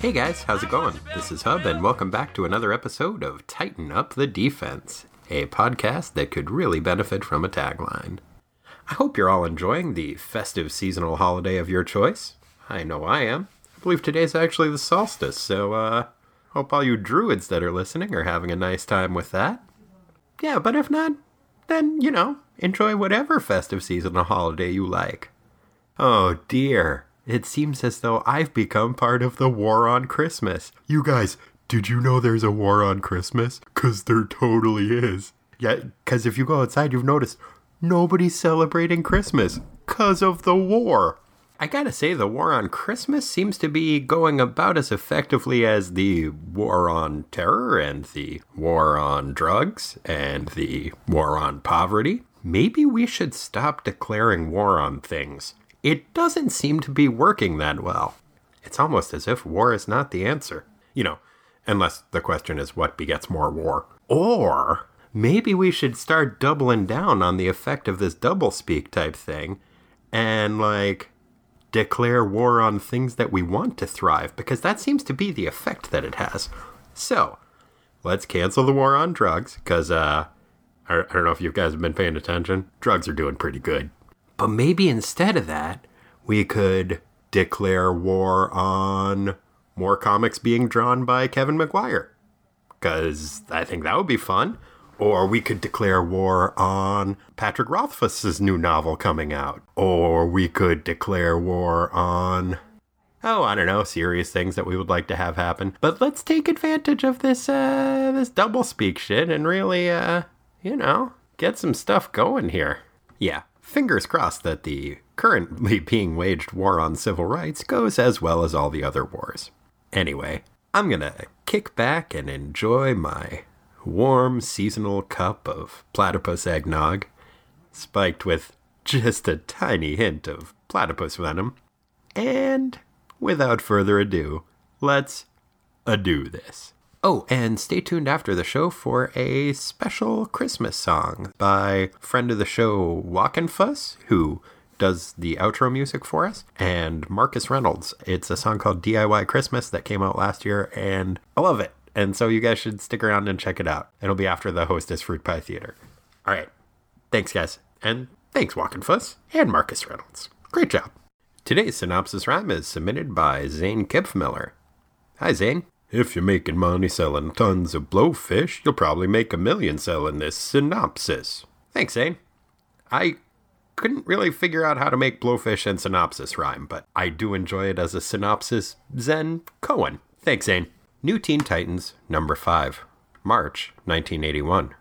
Hey guys, how's it going? This is Hub, and welcome back to another episode of Tighten Up the Defense, a podcast that could really benefit from a tagline. I hope you're all enjoying the festive seasonal holiday of your choice. I know I am. I believe today's actually the solstice, so, uh, hope all you druids that are listening are having a nice time with that. Yeah, but if not, then, you know, enjoy whatever festive seasonal holiday you like. Oh dear. It seems as though I've become part of the war on Christmas. You guys, did you know there's a war on Christmas? Because there totally is. Yeah, because if you go outside, you've noticed nobody's celebrating Christmas because of the war. I gotta say, the war on Christmas seems to be going about as effectively as the war on terror and the war on drugs and the war on poverty. Maybe we should stop declaring war on things it doesn't seem to be working that well. It's almost as if war is not the answer. You know, unless the question is what begets more war. Or maybe we should start doubling down on the effect of this doublespeak type thing and like declare war on things that we want to thrive because that seems to be the effect that it has. So, let's cancel the war on drugs because uh I don't know if you guys have been paying attention. Drugs are doing pretty good. But maybe instead of that, we could declare war on more comics being drawn by Kevin Maguire. Because I think that would be fun. Or we could declare war on Patrick Rothfuss's new novel coming out. Or we could declare war on oh, I don't know, serious things that we would like to have happen. But let's take advantage of this uh this double speak shit and really uh you know, get some stuff going here. Yeah, Fingers crossed that the currently being waged war on civil rights goes as well as all the other wars. Anyway, I'm gonna kick back and enjoy my warm seasonal cup of platypus eggnog, spiked with just a tiny hint of platypus venom. And without further ado, let's ado this. Oh, and stay tuned after the show for a special Christmas song by friend of the show Walkin' Fuss, who does the outro music for us, and Marcus Reynolds. It's a song called DIY Christmas that came out last year, and I love it. And so you guys should stick around and check it out. It'll be after the Hostess Fruit Pie Theater. All right. Thanks, guys. And thanks, Walkin' Fuss and Marcus Reynolds. Great job. Today's synopsis rhyme is submitted by Zane Kipfmiller. Hi, Zane. If you're making money selling tons of blowfish, you'll probably make a million selling this synopsis. Thanks, Zane. I couldn't really figure out how to make blowfish and synopsis rhyme, but I do enjoy it as a synopsis. Zen Cohen. Thanks, Zane. New Teen Titans, number 5, March 1981.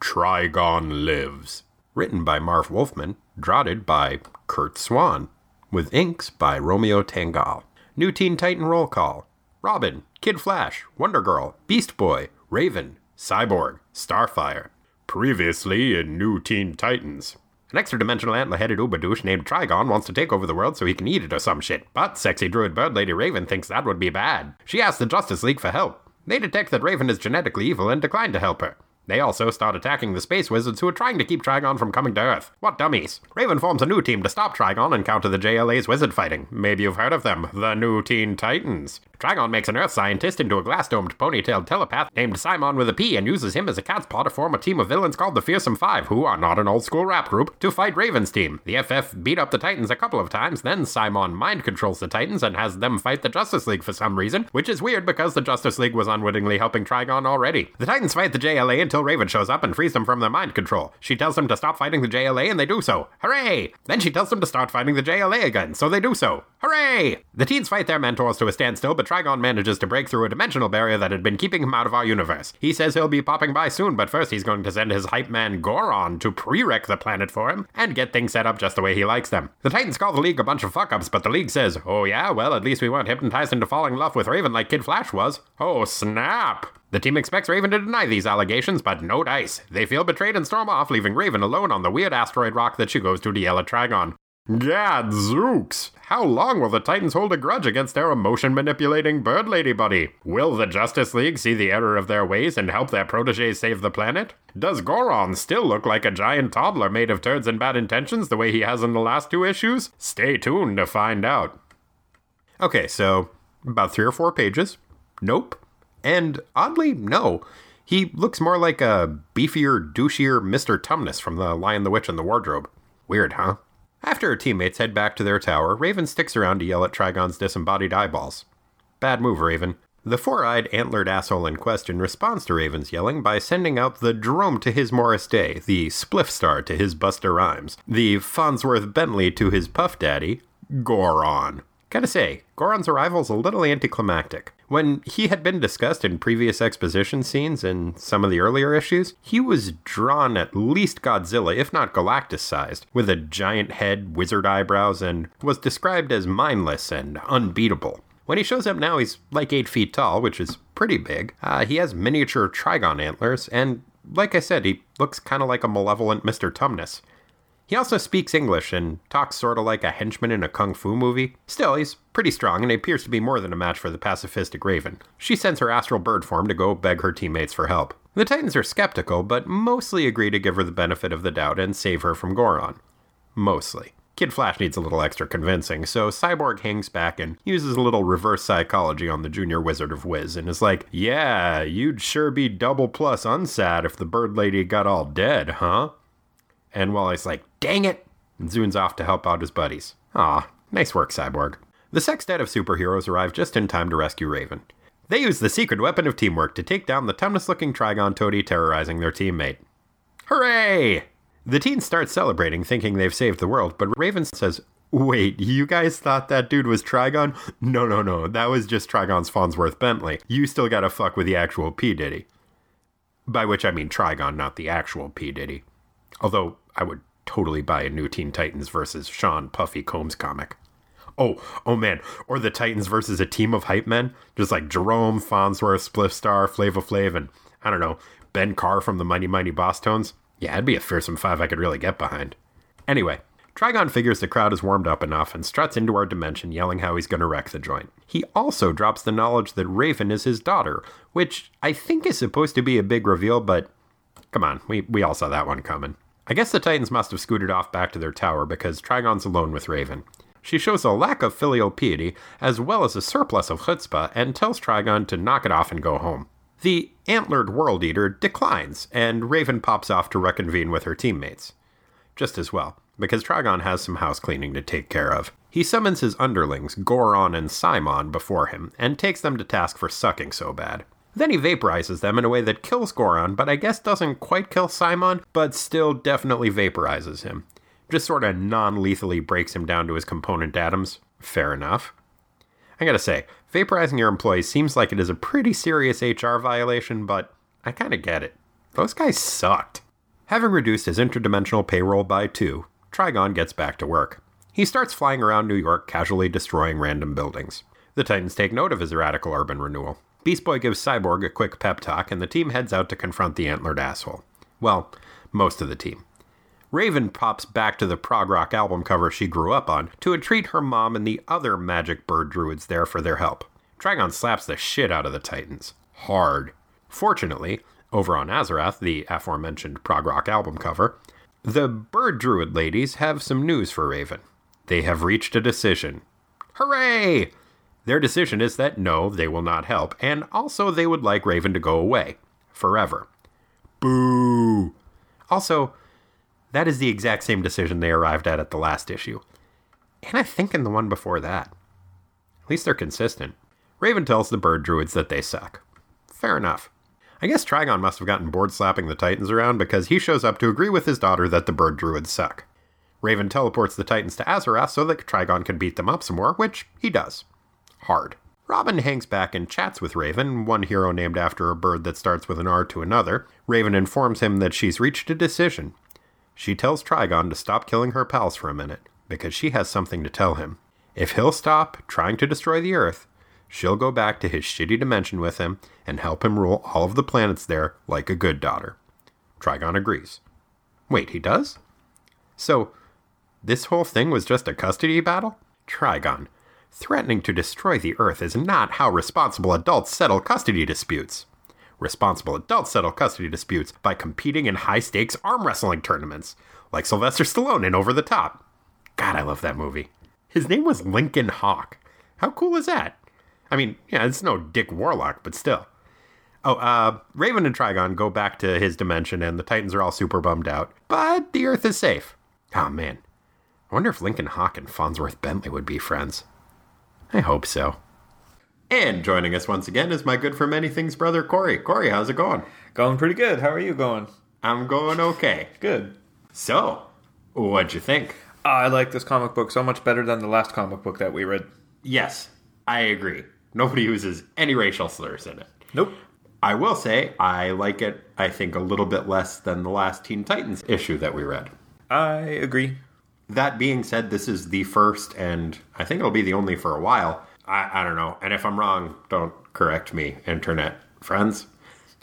Trigon Lives. Written by Marv Wolfman, drafted by Curt Swan, with inks by Romeo Tanghal. New Teen Titan roll call. Robin, Kid Flash, Wonder Girl, Beast Boy, Raven, Cyborg, Starfire. Previously in New Teen Titans. An extra dimensional antler headed Uberdouche named Trigon wants to take over the world so he can eat it or some shit, but sexy druid bird lady Raven thinks that would be bad. She asks the Justice League for help. They detect that Raven is genetically evil and decline to help her. They also start attacking the space wizards who are trying to keep Trigon from coming to Earth. What dummies! Raven forms a new team to stop Trigon and counter the JLA's wizard fighting. Maybe you've heard of them, the New Teen Titans. Trigon makes an Earth scientist into a glass-domed ponytailed telepath named Simon with a P and uses him as a cat's paw to form a team of villains called the Fearsome Five, who are not an old-school rap group, to fight Raven's team. The FF beat up the Titans a couple of times, then Simon mind controls the Titans and has them fight the Justice League for some reason, which is weird because the Justice League was unwittingly helping Trigon already. The Titans fight the JLA until Raven shows up and frees them from their mind control. She tells them to stop fighting the JLA and they do so. Hooray! Then she tells them to start fighting the JLA again, so they do so. Hooray! The teens fight their mentors to a standstill, but Trigon manages to break through a dimensional barrier that had been keeping him out of our universe. He says he'll be popping by soon, but first he's going to send his hype man Goron to pre-wreck the planet for him and get things set up just the way he likes them. The Titans call the League a bunch of fuck-ups, but the League says, oh yeah, well at least we weren't hypnotized into falling in love with Raven like Kid Flash was. Oh snap! The team expects Raven to deny these allegations, but no dice. They feel betrayed and storm off, leaving Raven alone on the weird asteroid rock that she goes to at Trigon. Gadzooks! How long will the Titans hold a grudge against their emotion manipulating bird lady buddy? Will the Justice League see the error of their ways and help their proteges save the planet? Does Goron still look like a giant toddler made of turds and bad intentions the way he has in the last two issues? Stay tuned to find out. Okay, so About three or four pages. Nope. And oddly, no. He looks more like a beefier, douchier Mr. Tumnus from The Lion, the Witch, and the Wardrobe. Weird, huh? After her teammates head back to their tower, Raven sticks around to yell at Trigon's disembodied eyeballs. Bad move, Raven. The four eyed, antlered asshole in question responds to Raven's yelling by sending out the Jerome to his Morris Day, the Spliff Star to his Busta Rhymes, the Farnsworth Bentley to his Puff Daddy, Goron. Gotta say, Goron's arrival's a little anticlimactic. When he had been discussed in previous exposition scenes in some of the earlier issues, he was drawn at least Godzilla, if not Galactus sized, with a giant head, wizard eyebrows, and was described as mindless and unbeatable. When he shows up now, he's like 8 feet tall, which is pretty big. Uh, he has miniature Trigon antlers, and like I said, he looks kind of like a malevolent Mr. Tumnus. He also speaks English and talks sort of like a henchman in a kung fu movie. Still, he's pretty strong and appears to be more than a match for the pacifistic Raven. She sends her astral bird form to go beg her teammates for help. The Titans are skeptical, but mostly agree to give her the benefit of the doubt and save her from Goron. Mostly. Kid Flash needs a little extra convincing, so Cyborg hangs back and uses a little reverse psychology on the Junior Wizard of Wiz and is like, Yeah, you'd sure be double plus unsad if the bird lady got all dead, huh? And Wally's like, dang it, and zooms off to help out his buddies. Aw, nice work, Cyborg. The sextet of superheroes arrive just in time to rescue Raven. They use the secret weapon of teamwork to take down the Tumnus looking Trigon toady terrorizing their teammate. Hooray! The teens start celebrating, thinking they've saved the world, but Raven says, Wait, you guys thought that dude was Trigon? No, no, no, that was just Trigon's Farnsworth Bentley. You still gotta fuck with the actual P. Diddy. By which I mean Trigon, not the actual P. Diddy. Although I would totally buy a new Teen Titans versus Sean Puffy Combs comic. Oh, oh man, or the Titans versus a team of hype men, just like Jerome, Farnsworth, Spliff Star, Flavor Flav, and I don't know, Ben Carr from the Mighty Mighty Bosstones. Yeah, it'd be a fearsome five I could really get behind. Anyway, Trigon figures the crowd is warmed up enough and struts into our dimension yelling how he's going to wreck the joint. He also drops the knowledge that Raven is his daughter, which I think is supposed to be a big reveal, but come on, we, we all saw that one coming. I guess the Titans must have scooted off back to their tower because Trigon's alone with Raven. She shows a lack of filial piety as well as a surplus of chutzpah and tells Trigon to knock it off and go home. The antlered world eater declines, and Raven pops off to reconvene with her teammates. Just as well, because Trigon has some house cleaning to take care of. He summons his underlings, Goron and Simon, before him, and takes them to task for sucking so bad. Then he vaporizes them in a way that kills Goron, but I guess doesn't quite kill Simon, but still definitely vaporizes him. Just sort of non lethally breaks him down to his component atoms. Fair enough. I gotta say, vaporizing your employees seems like it is a pretty serious HR violation, but I kinda get it. Those guys sucked. Having reduced his interdimensional payroll by two, Trigon gets back to work. He starts flying around New York, casually destroying random buildings. The Titans take note of his radical urban renewal. Beast Boy gives Cyborg a quick pep talk, and the team heads out to confront the antlered asshole. Well, most of the team. Raven pops back to the prog rock album cover she grew up on to entreat her mom and the other magic bird druids there for their help. Trigon slaps the shit out of the Titans. Hard. Fortunately, over on Azarath, the aforementioned prog rock album cover, the bird druid ladies have some news for Raven. They have reached a decision. Hooray! Their decision is that no, they will not help, and also they would like Raven to go away. Forever. Boo! Also, that is the exact same decision they arrived at at the last issue. And I think in the one before that. At least they're consistent. Raven tells the bird druids that they suck. Fair enough. I guess Trigon must have gotten bored slapping the Titans around because he shows up to agree with his daughter that the bird druids suck. Raven teleports the Titans to Azarath so that Trigon can beat them up some more, which he does hard. Robin hangs back and chats with Raven, one hero named after a bird that starts with an R to another. Raven informs him that she's reached a decision. She tells Trigon to stop killing her pals for a minute, because she has something to tell him. If he'll stop trying to destroy the Earth, she'll go back to his shitty dimension with him and help him rule all of the planets there like a good daughter. Trigon agrees. Wait, he does? So, this whole thing was just a custody battle? Trigon, Threatening to destroy the Earth is not how responsible adults settle custody disputes. Responsible adults settle custody disputes by competing in high stakes arm wrestling tournaments, like Sylvester Stallone in Over the Top. God, I love that movie. His name was Lincoln Hawk. How cool is that? I mean, yeah, it's no Dick Warlock, but still. Oh, uh, Raven and Trigon go back to his dimension, and the Titans are all super bummed out. But the Earth is safe. Oh, man. I wonder if Lincoln Hawk and Farnsworth Bentley would be friends. I hope so. And joining us once again is my good for many things brother, Corey. Corey, how's it going? Going pretty good. How are you going? I'm going okay. Good. So, what'd you think? I like this comic book so much better than the last comic book that we read. Yes, I agree. Nobody uses any racial slurs in it. Nope. I will say I like it, I think, a little bit less than the last Teen Titans issue that we read. I agree. That being said, this is the first, and I think it'll be the only for a while. I, I don't know. And if I'm wrong, don't correct me, internet friends.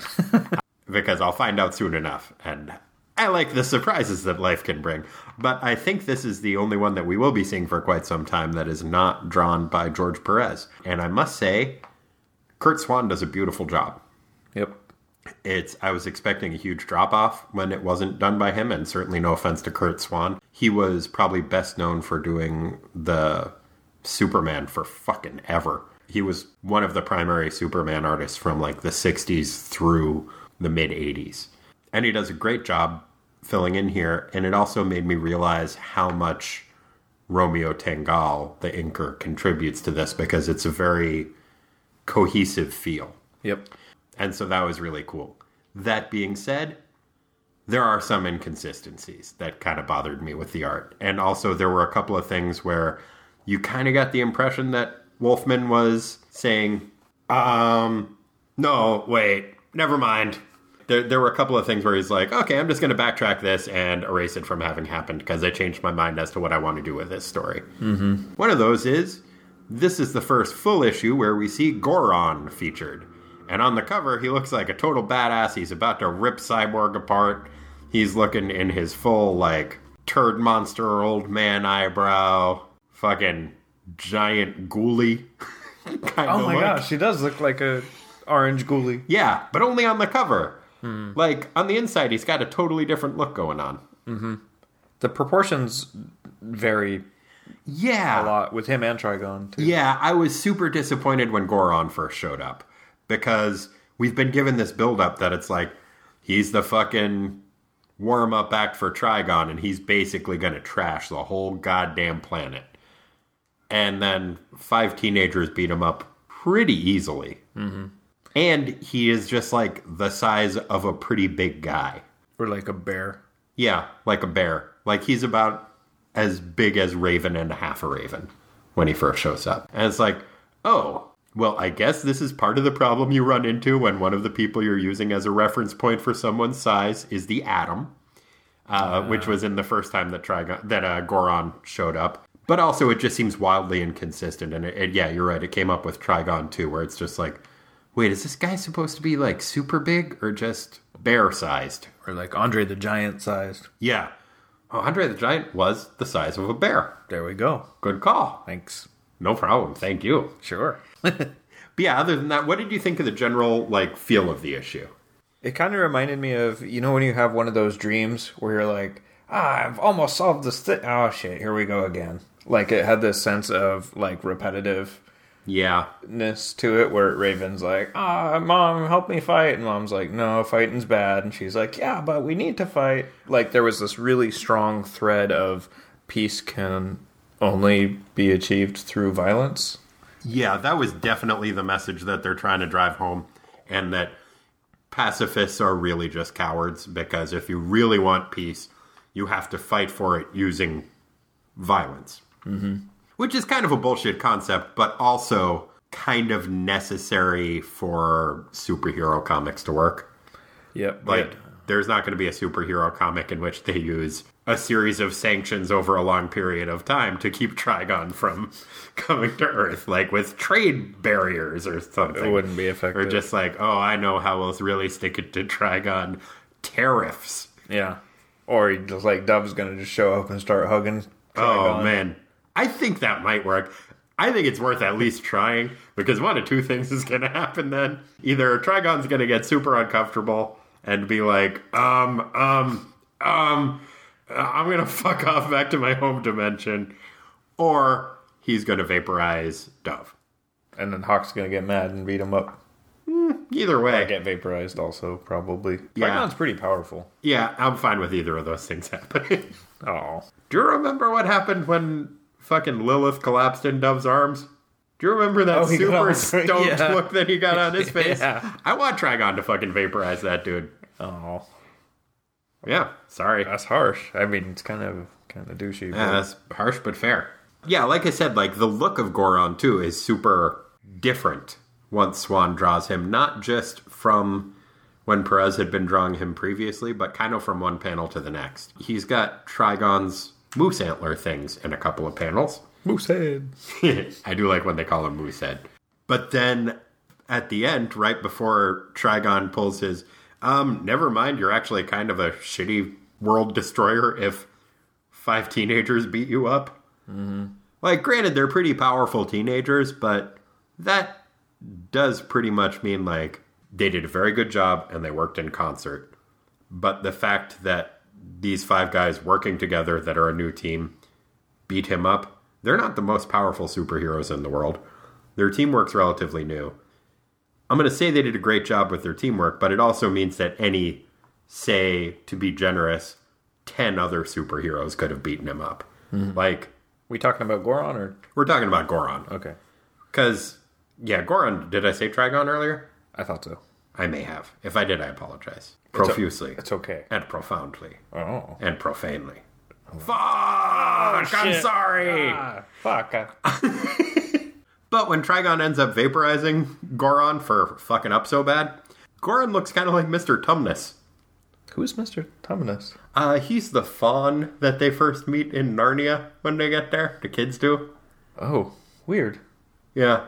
because I'll find out soon enough. And I like the surprises that life can bring. But I think this is the only one that we will be seeing for quite some time that is not drawn by George Perez. And I must say, Curt Swan does a beautiful job. Yep. It's I was expecting a huge drop off when it wasn't done by him, and certainly no offense to Curt Swan. He was probably best known for doing the Superman for fucking ever. He was one of the primary Superman artists from like the 60s through the mid 80s. And he does a great job filling in here, and it also made me realize how much Romeo Tanghal, the inker, contributes to this because it's a very cohesive feel. Yep. And so that was really cool. That being said, there are some inconsistencies that kind of bothered me with the art. And also, there were a couple of things where you kind of got the impression that Wolfman was saying, um, no, wait, never mind. There, there were a couple of things where he's like, okay, I'm just going to backtrack this and erase it from having happened because I changed my mind as to what I want to do with this story. Mm-hmm. One of those is this is the first full issue where we see Goron featured. And on the cover, he looks like a total badass. He's about to rip Cyborg apart. He's looking in his full, like, turd monster old man eyebrow, fucking giant ghoulie. kind Oh my look. gosh, he does look like a orange ghoulie. Yeah, but only on the cover. Hmm. Like, on the inside, he's got a totally different look going on. Mm-hmm. The proportions vary Yeah. a lot with him and Trigon too. Yeah, I was super disappointed when Goron first showed up because we've been given this build up that it's like he's the fucking warm up act for Trigon and he's basically going to trash the whole goddamn planet. And then five teenagers beat him up pretty easily. Mm-hmm. And he is just like the size of a pretty big guy. Or like a bear. Yeah, like a bear. Like he's about as big as Raven and a half a Raven when he first shows up. And it's like, oh, well, I guess this is part of the problem you run into when one of the people you're using as a reference point for someone's size is the Atom, uh, which was in the first time that Trigon that uh, Goron showed up. But also, it just seems wildly inconsistent. And it, it- yeah, you're right. It came up with Trigon too, where it's just like, wait, is this guy supposed to be like super big or just bear sized? Or like Andre the Giant sized. Yeah. Oh, Andre the Giant was the size of a bear. There we go. Good call. Thanks. No problem. Thank you. Sure. But yeah, other than that, what did you think of the general like feel of the issue? It kind of reminded me of you know when you have one of those dreams where you're like, ah, I've almost solved this thing. Oh shit, here we go again. Like it had this sense of like repetitive Yeah. to it, where Raven's like, ah, mom, help me fight, and mom's like, no, fighting's bad, and she's like, yeah, but we need to fight. Like there was this really strong thread of peace can only be achieved through violence. Yeah, that was definitely the message that they're trying to drive home, and that pacifists are really just cowards because if you really want peace, you have to fight for it using violence. Mm-hmm. Which is kind of a bullshit concept, but also kind of necessary for superhero comics to work. Yep. Like, there's not going to be a superhero comic in which they use a series of sanctions over a long period of time to keep Trigon from coming to Earth, like with trade barriers or something. it wouldn't be effective. Or just like, oh, I know how we'll really stick it to Trigon tariffs. yeah. Or just like Dove's gonna just show up and start hugging. Oh, man. I think that might work. I think it's worth at least trying because one of two things is going to happen then. Either Trigon's going to get super uncomfortable and be like, um, um, um, Uh, I'm going to fuck off back to my home dimension, or he's going to vaporize Dove. And then Hawk's gonna get mad and beat him up. Hmm, either I way, get vaporized also, probably. Yeah. Trigon's pretty powerful. yeah, I'm fine with either of those things happening. Oh. Do you remember what happened when fucking Lilith collapsed in Dove's arms? Do you remember that Oh, super stoked yeah. look that he got on his face? Yeah. I want Trigon to fucking vaporize that dude. Oh. Yeah, sorry. That's harsh. I mean, it's kind of kind of douchey. Yeah, but- that's harsh but fair. Yeah, like I said, like the look of Goron too is super different once Swan draws him, not just from when Perez had been drawing him previously, but kind of from one panel to the next. He's got Trigon's moose antler things in a couple of panels. Moose head. I do like when they call him moose head. But then at the end, right before Trigon pulls his, um, never mind, you're actually kind of a shitty world destroyer if five teenagers beat you up. Mm-hmm. Like, granted, they're pretty powerful teenagers, but that does pretty much mean like they did a very good job and they worked in concert. But the fact that these five guys working together that are a new team beat him up, they're not the most powerful superheroes in the world. Their teamwork's relatively new. I'm going to say they did a great job with their teamwork, but it also means that any, say, to be generous, 10 other superheroes could have beaten him up. Like, We talking about Goron or we're talking about Goron. okay? Because, yeah, Goron, did I say Trigon earlier? I thought so. I may have. If I did, I apologize. Profusely. It's okay. and profoundly. Oh. And profanely. Fuck! I'm sorry! Ah, fuck. But when Trigon ends up vaporizing Goron for fucking up so bad, Goron looks kind of like Mr. Tumnus. Who's Mister Tumnus? Uh, he's the fawn that they first meet in Narnia when they get there. The kids do. Oh, weird. Yeah.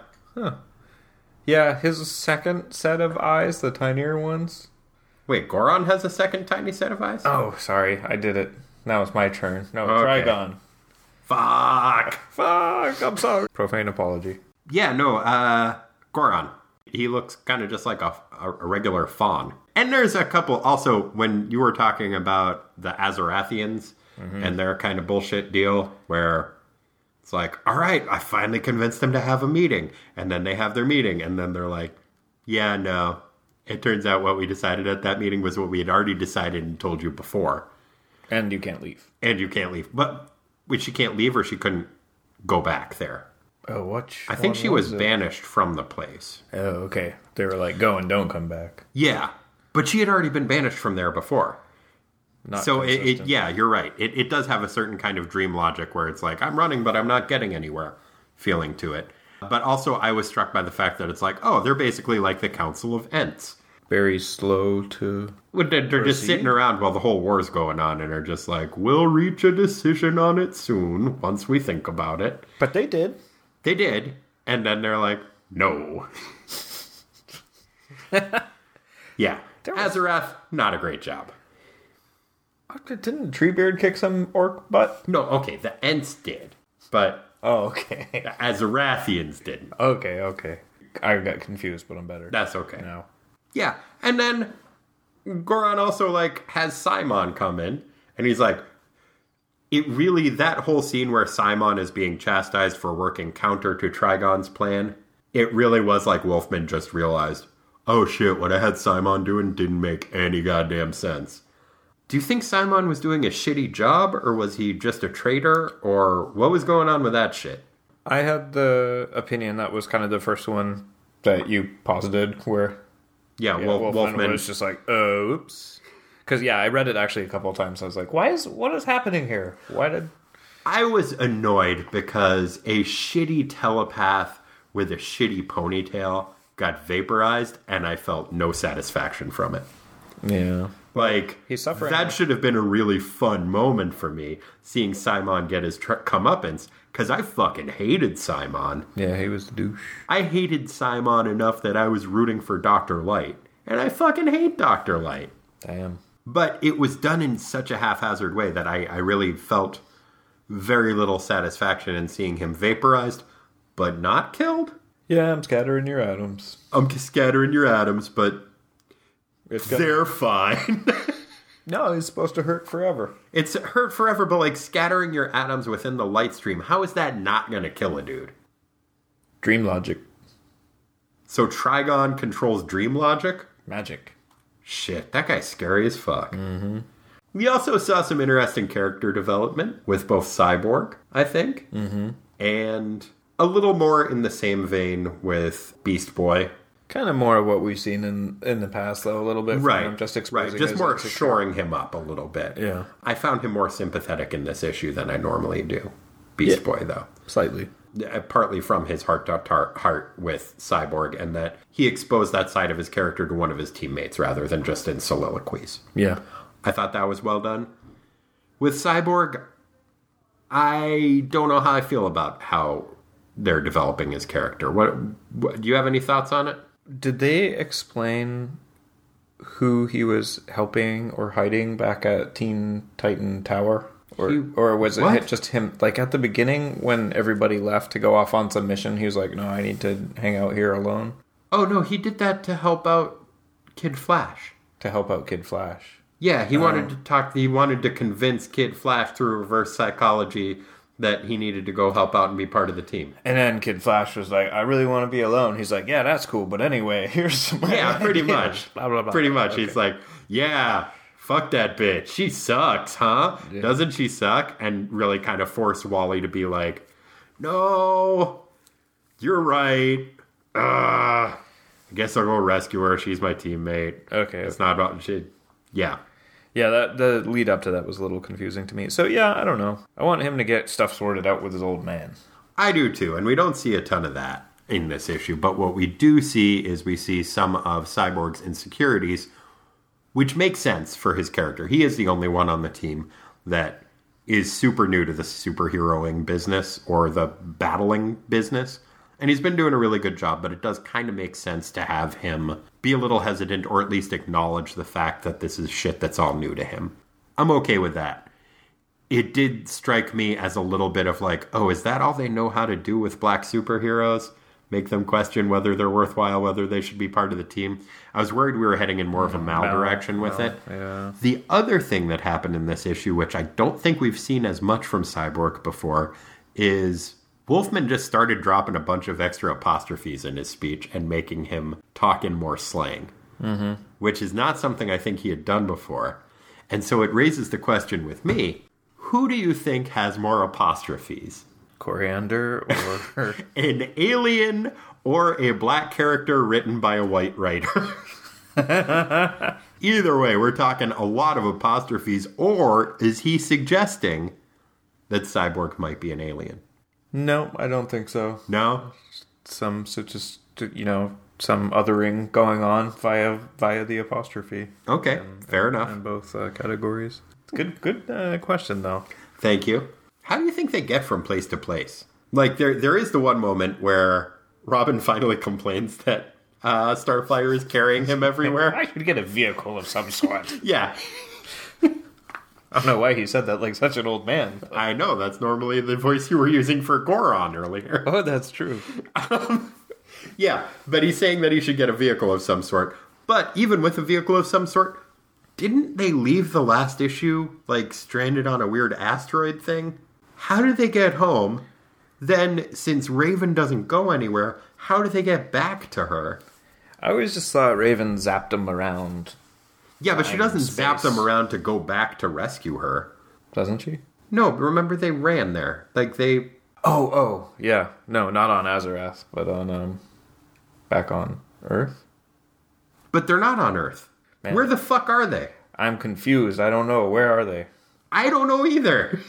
Yeah, his second set of eyes, the tinier ones. Wait, Goron has a second tiny set of eyes? Oh, sorry, I did it. Now it's my turn. No, Okay. Trigon. Fuck! Fuck, I'm sorry. Profane apology. Yeah, no, uh, Goron. He looks kind of just like a, a, a regular fawn. And there's a couple, also, when you were talking about the Azarathians and their kind of bullshit deal where it's like, all right, I finally convinced them to have a meeting. And then they have their meeting, and then they're like, yeah, no. It turns out what we decided at that meeting was what we had already decided and told you before. And you can't leave. And you can't leave. But, she can't leave or she couldn't go back there? Oh, what? I think she was banished from the place. Oh, okay. They were like, go and don't come back. Yeah, but she had already been banished from there before. Not So it, it, yeah, you're right. It, it does have a certain kind of dream logic where it's like I'm running, but I'm not getting anywhere, feeling to it. But also, I was struck by the fact that it's like, oh, they're basically like the Council of Ents. very slow to. They're they're just Proceed. sitting around while the whole war's going on, and are just like, we'll reach a decision on it soon once we think about it. But they did. They did, and then they're like, no. yeah, There was- Azarath, not a great job. Didn't Treebeard kick some orc butt? No, okay, the Ents did, but Oh, okay. the Azarathians didn't. okay, okay. I got confused, but I'm better That's okay. now. Yeah, and then Goron also like has Simon come in, and he's like, it really that whole scene where Simon is being chastised for working counter to Trigon's plan. It really was like Wolfman just realized, oh shit, what I had Simon doing didn't make any goddamn sense. Do you think Simon was doing a shitty job, or was he just a traitor, or what was going on with that shit? I had the opinion that was kind of the first one that you posited, where Yeah, yeah, Wolf, Wolfman, Wolfman. was just like, oh, oops. Because yeah, I read it actually a couple of times. I was like, why is what is happening here? Why did? I was annoyed because a shitty telepath with a shitty ponytail got vaporized, and I felt no satisfaction from it. Yeah. Like He's suffering. That should have been a really fun moment for me, seeing Simon get his tr- comeuppance, because I fucking hated Simon. Yeah, he was the douche. I hated Simon enough that I was rooting for Doctor Light, and I fucking hate Doctor Light. Damn. But it was done in such a haphazard way that I, I really felt very little satisfaction in seeing him vaporized, but not killed. Yeah, I'm scattering your atoms. I'm scattering your atoms, but they're fine. no, it's supposed to hurt forever. it's hurt forever, but like scattering your atoms within the light stream, how is that not going to kill a dude? Dream logic. So Trigon controls dream logic? Magic. Shit, that guy's scary as fuck. We also saw some interesting character development with both Cyborg, I think, mm-hmm. and a little more in the same vein with Beast Boy. Kind of more of what we've seen in in the past, though. A little bit, from him, just exposing, right. Just more shoring him up a little bit. Yeah. I found him more sympathetic in this issue than I normally do. Beast Yeah. Boy, though. slightly. Uh, partly from his heart to heart heart with Cyborg, and that he exposed that side of his character to one of his teammates rather than just in soliloquies. Yeah, I thought that was well done. With Cyborg, I don't know how I feel about how they're developing his character. What, what do you have any thoughts on it? Did they explain who he was helping or hiding back at Teen Titan Tower? Or, He- or was it what? just him? Like at the beginning, when everybody left to go off on some mission, he was like, "No, I need to hang out here alone Oh no, he did that to help out Kid Flash. to help out Kid Flash." Yeah, he uh-huh. wanted to talk. He wanted to convince Kid Flash through reverse psychology that he needed to go help out and be part of the team. And then Kid Flash was like, "I really want to be alone." He's like, "Yeah, that's cool, but anyway, here's some Yeah, pretty much. Blah, blah, blah. Pretty much. Okay. He's like, yeah, fuck that bitch. She sucks, huh? Doesn't she suck? And really kind of force Wally to be like, no, you're right. Uh, I guess I'll go rescue her. She's my teammate. Okay. It's not about she. Yeah. Yeah, that the lead up to that was a little confusing to me. So yeah, I don't know. I want him to get stuff sorted out with his old man. I do too, and we don't see a ton of that in this issue. But what we do see is we see some of Cyborg's insecurities, which makes sense for his character. He is the only one on the team that is super new to the superheroing business or the battling business. And he's been doing a really good job, but it does kind of make sense to have him be a little hesitant or at least acknowledge the fact that this is shit that's all new to him. I'm okay with that it did strike me as a little bit of like, oh, is that all they know how to do with black superheroes? Make them question whether they're worthwhile, whether they should be part of the team. I was worried we were heading in more of a mal Mal- direction with mal, it. yeah. The other thing that happened in this issue, which I don't think we've seen as much from Cyborg before, is Wolfman just started dropping a bunch of extra apostrophes in his speech and making him talk in more slang, mm-hmm. which is not something I think he had done before. And so it raises the question with me who do you think has more apostrophes? Koriand'r or An alien or a black character written by a white writer? Either way, we're talking a lot of apostrophes, or is he suggesting that Cyborg might be an alien? no, I don't think so. No? Some so just you know some othering going on via via the apostrophe Okay, fair enough. in both uh, categories. Good good uh, question though. Thank you. How do you think they get from place to place? Like there, there is the one moment where Robin finally complains that uh, Starfire is carrying him everywhere. I should get a vehicle of some sort. yeah, I don't know why he said that like such an old man. I know. That's normally the voice you were using for Goron earlier. Oh, that's true. Yeah, but he's saying that he should get a vehicle of some sort. But even with a vehicle of some sort, didn't they leave the last issue like stranded on a weird asteroid thing? How did they get home? Then, since Raven doesn't go anywhere, how do they get back to her? I always just thought Raven zapped them around, Yeah, but she doesn't and zap them around to go back to rescue her. doesn't she? No, but remember they ran there. Like they Oh, oh, yeah. No, not on Azarath, but on um, back on Earth. but they're not on Earth. Man. Where the fuck are they? I'm confused. I don't know. Where are they? I don't know either.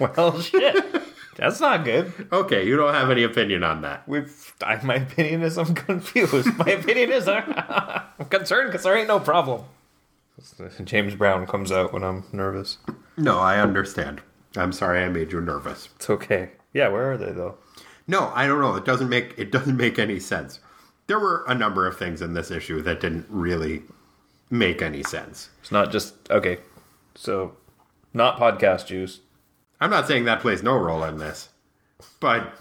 Well, shit. That's not good. Okay, you don't have any opinion on that. We've. I, my opinion is I'm confused. My opinion is uh, I'm concerned because there ain't no problem. James Brown comes out when I'm nervous. No, I understand. I'm sorry I made you nervous. It's okay. Yeah, where are they though? No, I don't know. It doesn't make it doesn't make any sense. There were a number of things in this issue that didn't really make any sense. It's not just okay. So, not podcast juice. I'm not saying that plays no role in this, but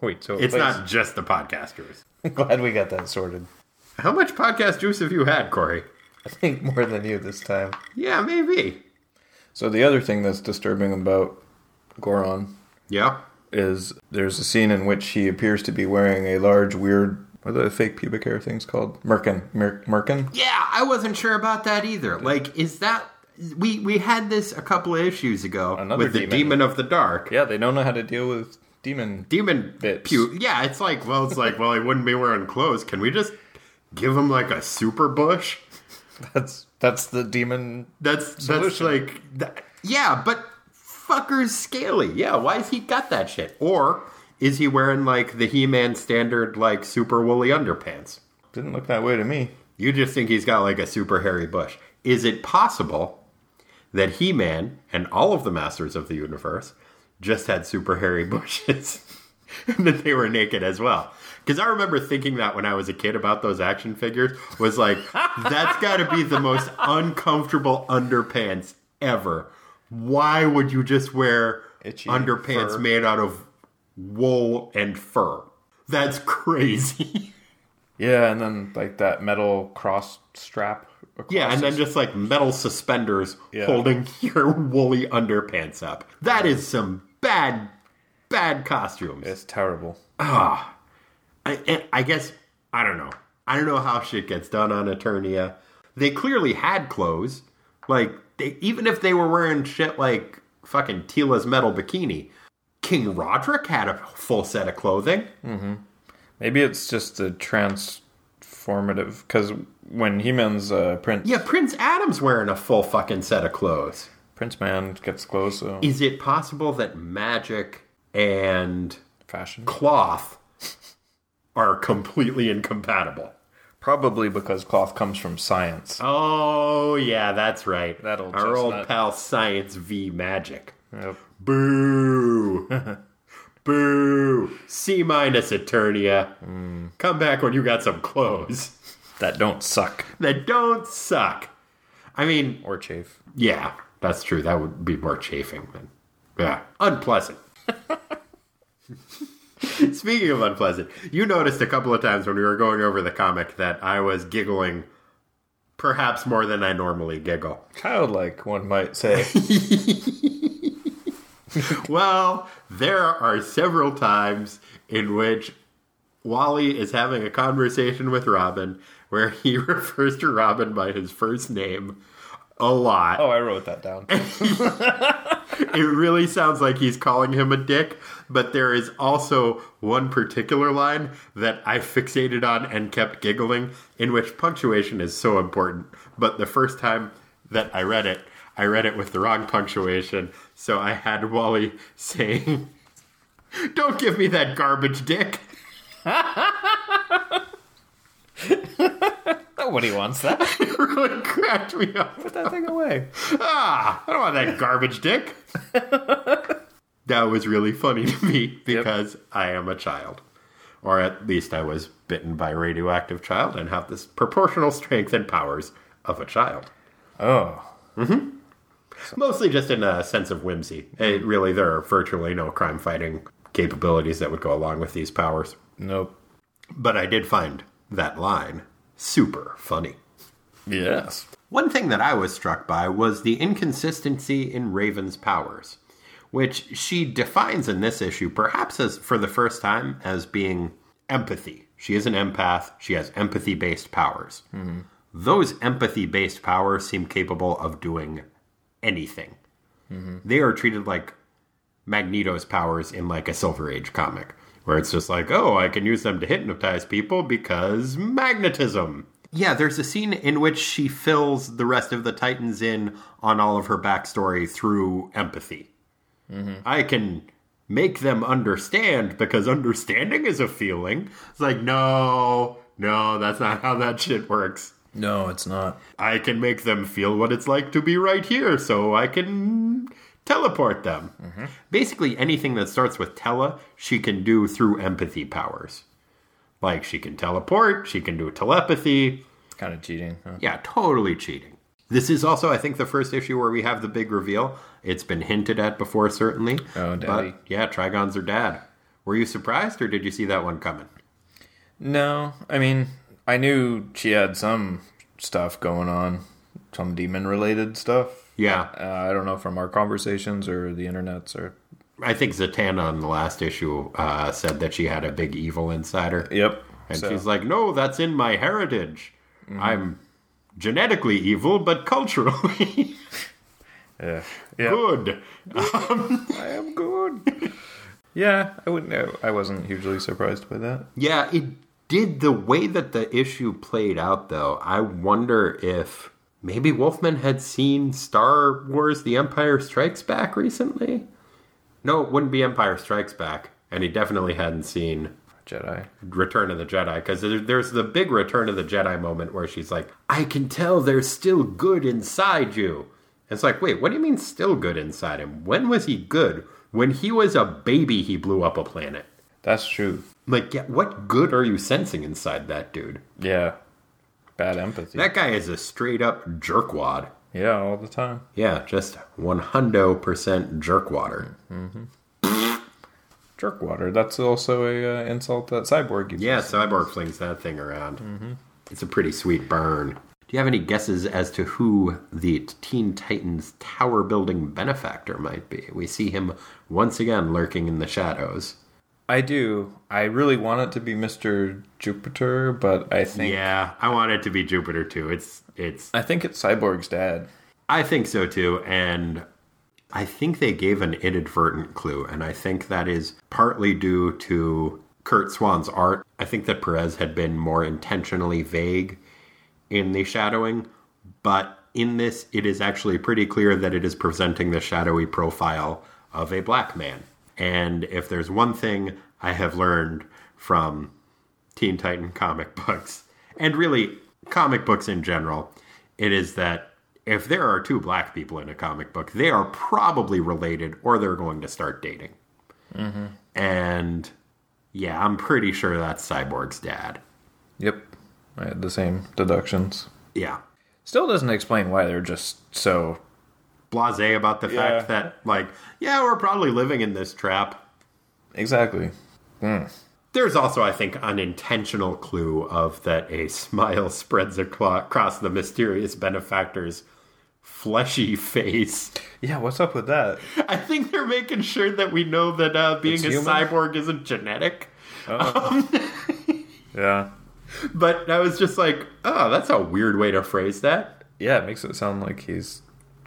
Wait, so it's wait, not just the podcasters. I'm glad we got that sorted. How much podcast juice have you had, Corey? I think more than you this time. Yeah, maybe. So the other thing that's disturbing about Goron Yeah. is there's a scene in which he appears to be wearing a large, weird What are the fake pubic hair things called? Merkin. Mer- Merkin? Yeah, I wasn't sure about that either. Like, is that we we had this a couple of issues ago Another with the demon. demon of the dark. Yeah, they don't know how to deal with demon. Demon Bits. pu- Yeah, it's like well, it's like well, he wouldn't be wearing clothes. Can we just give him like a super bush? That's that's the demon. That's that's like that, yeah, but fucker's scaly. Yeah, why has he got that shit? Or is he wearing like the He-Man standard like super woolly underpants? Didn't look that way to me. You just think he's got like a super hairy bush. Is it possible that He Man and all of the Masters of the Universe just had super hairy bushes and that they were naked as well? Because I remember thinking that when I was a kid about those action figures, was like, that's got to be the most uncomfortable underpants ever. Why would you just wear Itchy underpants fur. made out of wool and fur? That's crazy. Yeah, and then like that metal cross strap. Yeah, and then just like metal suspenders Yeah. holding your woolly underpants up. That is some bad, bad costumes. it's terrible. Ah. I, I guess I don't know. I don't know how shit gets done on Eternia. They clearly had clothes. Like they, even if they were wearing shit like fucking Teela's metal bikini, King Roderick had a full set of clothing. Mm-hmm. Maybe it's just the transformative because when He-Man's uh, Prince Yeah, Prince Adam's wearing a full fucking set of clothes. Prince Man gets clothes, so Is it possible that magic and fashion. cloth are completely incompatible? Probably because cloth comes from science. Oh, yeah, that's right. That old Our old chestnut. pal Science v Magic. Yep. Boo! Boo! C minus Eternia. Hmm. Come back when you got some clothes That don't suck that don't suck. I mean, or chafe. yeah, that's true. That would be more chafing than. Yeah. Unpleasant. Speaking of unpleasant, you noticed a couple of times when we were going over the comic that I was giggling perhaps more than I normally giggle. Childlike, one might say. Well, there are several times in which Wally is having a conversation with Robin where he refers to Robin by his first name a lot. oh, I wrote that down. It really sounds like he's calling him a dick, but there is also one particular line that I fixated on and kept giggling, in which punctuation is so important. But the first time that I read it, I read it with the wrong punctuation, so I had Wally saying, Don't give me that garbage dick. Nobody wants that. It really cracked me up. Put that thing away. Ah, I don't want that garbage dick. that was really funny to me because I am a child. Or at least I was bitten by a radioactive child and have this proportional strength and powers of a child. Oh, Mostly just in a sense of whimsy. Eh, really, there are virtually no crime fighting capabilities that would go along with these powers. nope. But I did find that line super funny. Yes. One thing that I was struck by was the inconsistency in Raven's powers, which she defines in this issue, perhaps as for the first time, as being empathy. She is an empath. She has empathy based powers. Those empathy based powers seem capable of doing anything. They are treated like Magneto's powers in like a Silver Age comic, where it's just like, oh, I can use them to hypnotize people because magnetism. Yeah, there's a scene in which she fills the rest of the Titans in on all of her backstory through empathy. I can make them understand because understanding is a feeling. It's like, no, no, that's not how that shit works. No, it's not. I can make them feel what it's like to be right here, so I can teleport them. Mm-hmm. Basically, anything that starts with tele, she can do through empathy powers. Like, she can teleport, she can do telepathy. It's kind of cheating. Huh? Yeah, totally cheating. This is also, I think, the first issue where we have the big reveal. It's been hinted at before, certainly. Oh, daddy. But yeah, Trigon's her dad. Were you surprised, or did you see that one coming? No, I mean, I knew she had some stuff going on, some demon related stuff. Yeah, Uh, I don't know from our conversations or the internets or. I think Zatanna on the last issue uh, said that she had a big evil inside her. Yep. And So- she's like, no, that's in my heritage. I'm genetically evil, but culturally Yeah. Yeah. good. I am good. yeah, I wouldn't. I wasn't hugely surprised by that. Yeah, it did the way that the issue played out, though. I wonder if maybe Wolfman had seen Star Wars The Empire Strikes Back recently. No, it wouldn't be Empire Strikes Back. And he definitely hadn't seen Jedi. Return of the Jedi because there's the big Return of the Jedi moment where she's like, I can tell there's still good inside you. It's like, wait, what do you mean still good inside him? When was he good? When he was a baby, he blew up a planet. That's true. Like, yeah, what good are you sensing inside that dude? Yeah. Bad empathy. That guy is a straight up jerkwad. yeah, all the time. Yeah, just 100% jerkwater. Mm-hmm. Jerkwater. That's also a uh, insult that Cyborg uses. Yeah, Cyborg flings that thing around. Mm-hmm. It's a pretty sweet burn. Do you have any guesses as to who the Teen Titans tower building benefactor might be? We see him once again lurking in the shadows. I do. I really want it to be Mr. Jupiter, but I think Yeah, I want it to be Jupiter too. It's it's I think it's Cyborg's dad. I think so too, and I think they gave an inadvertent clue, and I think that is partly due to Curt Swan's art. I think that Perez had been more intentionally vague in the shadowing, but in this, it is actually pretty clear that it is presenting the shadowy profile of a black man. And if there's one thing I have learned from Teen Titan comic books, and really comic books in general, it is that if there are two black people in a comic book, they are probably related or they're going to start dating. Mm-hmm. And yeah, I'm pretty sure that's Cyborg's dad. Yep. I had the same deductions. Yeah. Still doesn't explain why they're just so Blase about the Yeah. fact that, like, yeah, we're probably living in this trap. exactly. There's also, I think, an intentional clue of that a smile spreads across the mysterious benefactor's fleshy face. Yeah, what's up with that? I think they're making sure that we know that uh, being It's a human? cyborg isn't genetic. Yeah. But I was just like, oh, that's a weird way to phrase that. Yeah, it makes it sound like he's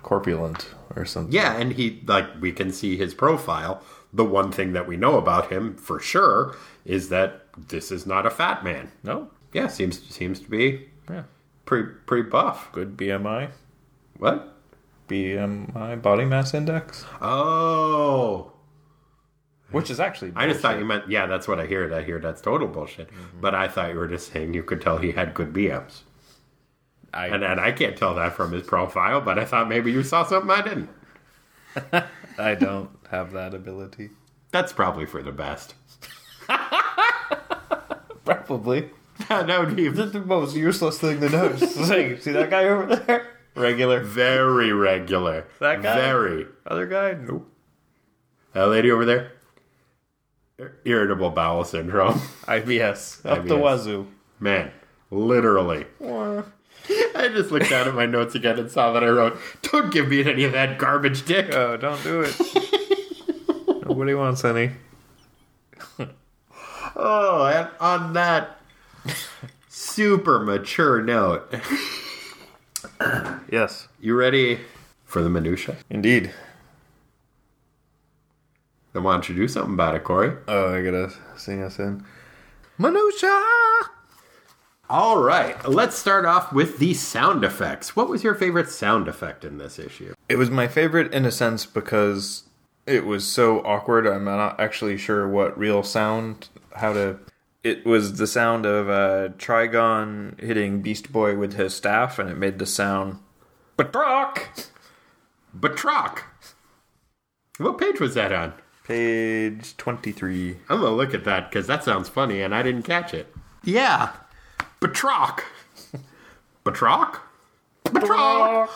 corpulent or something. Yeah, and he, like, we can see his profile. The one thing that we know about him for sure is that this is not a fat man. No? Yeah, seems seems to be Yeah. pretty pretty buff. Good BMI. What? BMI, body mass index. Oh, Which is actually. I just thought you meant yeah. That's what I heard. I hear that's total bullshit. Mm-hmm. But I thought you were just saying you could tell he had good BMs, I, and and I can't tell that from his profile. But I thought maybe you saw something I didn't. I don't have that ability. That's probably for the best. Probably. that would be That's the most useless thing to know. Like, see that guy over there? Regular. very regular. That guy? Very. Other guy? Nope. That lady over there. Irritable bowel syndrome. IBS. Up the IBS. wazoo. Man, literally. I just looked down at my notes again and saw that I wrote, "Don't give me any of that garbage, dick." Oh, don't do it. Nobody wants any. Oh, and on that super mature note, Yes. you ready for the minutia? Indeed. Then why don't you do something about it, Corey? Oh, I gotta sing us in. Minutia! All right, let's start off with the sound effects. What was your favorite sound effect in this issue? It was my favorite in a sense because it was so awkward. I'm not actually sure what real sound, how to. It was the sound of uh, Trigon hitting Beast Boy with his staff, and it made the sound. Batroc! Batroc. What page was that on? Page 23. I'm gonna look at that because that sounds funny and I didn't catch it. Yeah, Batroc. Batroc. Batroc.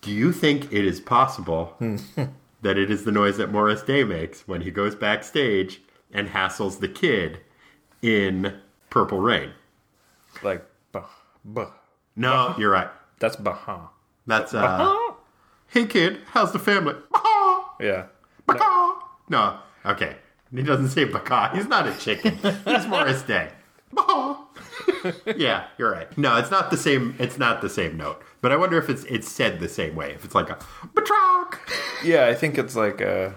Do you think it is possible that it is the noise that Morris Day makes when he goes backstage and hassles the kid in Purple Rain? Like, bah, bah. No, you're right. That's Baha. That's uh. Hey kid, how's the family? Bacaw, Yeah. bacaw. No, okay. He doesn't say bacaw. He's not a chicken. He's Morris Day. yeah, you're right. No, it's not the same. It's not the same note. But I wonder if it's it's said the same way. If it's like a batrock. Yeah, I think it's like a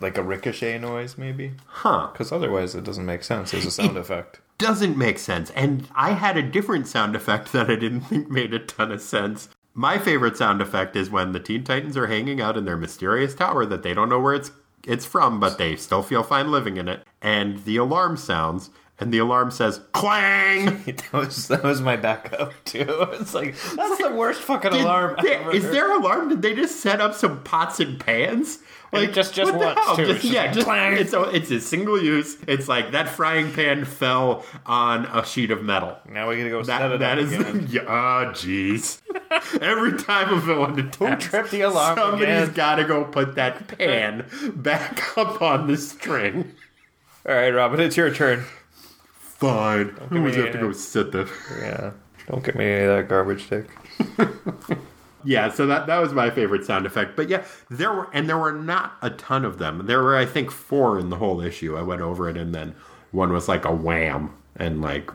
like a ricochet noise, maybe. Huh. Because otherwise, it doesn't make sense as a sound effect. Doesn't make sense. And I had a different sound effect that I didn't think made a ton of sense. My favorite sound effect is when the Teen Titans are hanging out in their mysterious tower that they don't know where it's it's from, but they still feel fine living in it. And the alarm sounds, and the alarm says clang. that was that was my backup too. It's like that's the worst fucking Did alarm ever. is their alarm? Did they just set up some pots and pans? Like just- just what the once, too. Just- just yeah, like just clang. it's a, it's a single use. It's like that frying pan fell on a sheet of metal. Now we gotta go set it that up is again. yeah, oh jeez. Every time a villain attacks, trip the alarm somebody's again? got to go put that pan back up on the string. All right, Robin, it's your turn. Fine, always me have to go sit there. Yeah, don't get me any of that garbage stick. Yeah, so that that was my favorite sound effect. But yeah, there were and there were not a ton of them. There were I think four in the whole issue. I went over it and then one was like a wham and like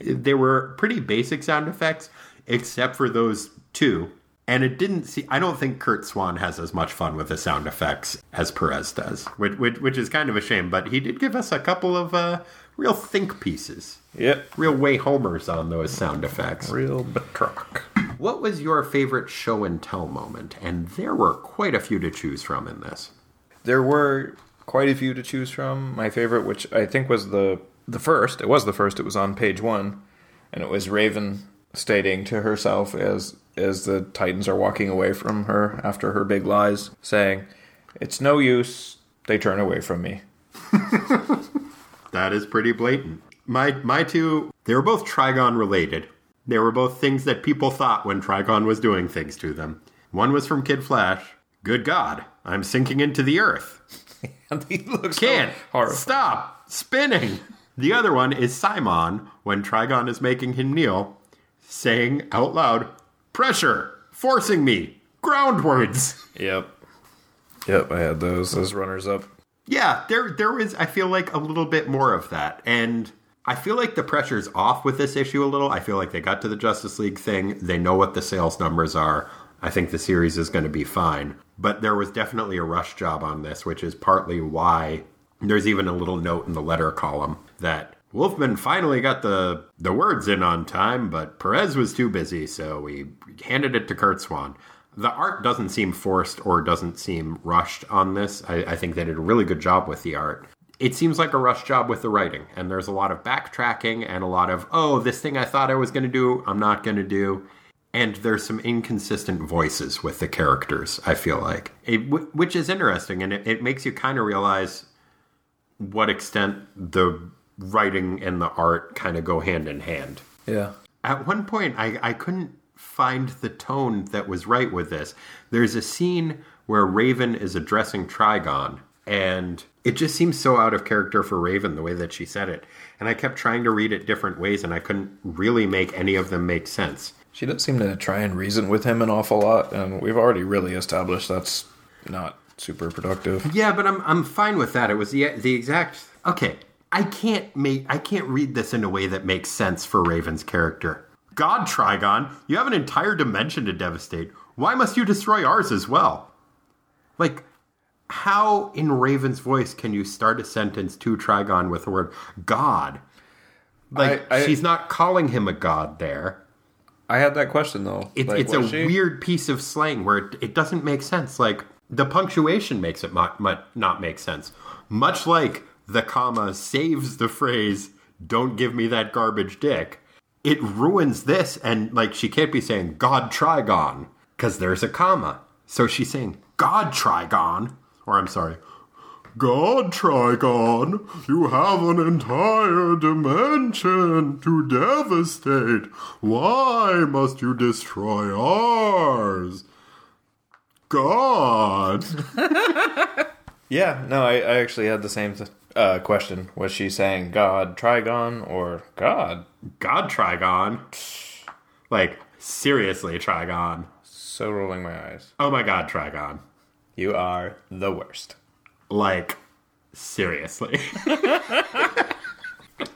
they were pretty basic sound effects except for those two. And it didn't see I don't think Curt Swan has as much fun with the sound effects as Perez does, which which, which is kind of a shame, but he did give us a couple of uh real think pieces. Yep, Real way homers on those sound effects. real betrock. What was your favorite show and tell moment? And there were quite a few to choose from in this. There were quite a few to choose from. My favorite, which I think was the the first, it was the first. It was on page one, and it was Raven stating to herself as as the Titans are walking away from her after her big lies, saying, "It's no use. They turn away from me." That is pretty blatant. My my two, they were both Trigon related. They were both things that people thought when Trigon was doing things to them. One was from Kid Flash. Good God, I'm sinking into the earth. And he looks Can't so stop spinning. The other one is Simon when Trigon is making him kneel, saying out loud, "Pressure, forcing me, groundwards." Yep. Yep, I had those as runners up. Yeah, there there was I feel like a little bit more of that. And I feel like the pressure's off with this issue a little. I feel like they got to the Justice League thing. They know what the sales numbers are. I think the series is going to be fine. But there was definitely a rush job on this, which is partly why there's even a little note in the letter column that Wolfman finally got the the words in on time, but Perez was too busy, so we handed it to Curt Swan. The art doesn't seem forced or doesn't seem rushed on this. I, I think they did a really good job with the art. It seems like a rush job with the writing, and there's a lot of backtracking and a lot of, oh, this thing I thought I was going to do, I'm not going to do. And there's some inconsistent voices with the characters, I feel like, it, wh- which is interesting, and it, it makes you kind of realize what extent the writing and the art kind of go hand in hand. Yeah. At one point, I, I couldn't find the tone that was right with this. There's a scene where Raven is addressing Trigon, and it just seems so out of character for Raven the way that she said it. And I kept trying to read it different ways, and I couldn't really make any of them make sense. She doesn't seem to try and reason with him an awful lot, and we've already really established that's not super productive. Yeah, but I'm I'm fine with that. It was the the exact okay. I can't make I can't read this in a way that makes sense for Raven's character. God, Trigon, you have an entire dimension to devastate. Why must you destroy ours as well? Like, how in Raven's voice can you start a sentence to Trigon with the word God? Like, I- I- she's not calling him a god there. I had that question though. It, Like, it's a she? weird piece of slang where it, it doesn't make sense. Like the punctuation makes it mu- mu- not make sense. Much like the comma saves the phrase "Don't give me that garbage dick." It ruins this, and like she can't be saying "God Trigon" because there's a comma. So she's saying "God Trigon," or I'm sorry, God Trigon, you have an entire dimension to devastate. Why must you destroy ours? God. Yeah, no, I, I actually had the same th- uh, question. Was she saying God Trigon or God? God Trigon. Like, seriously, Trigon. So rolling my eyes. Oh my god, Trigon. You are the worst. Like, seriously.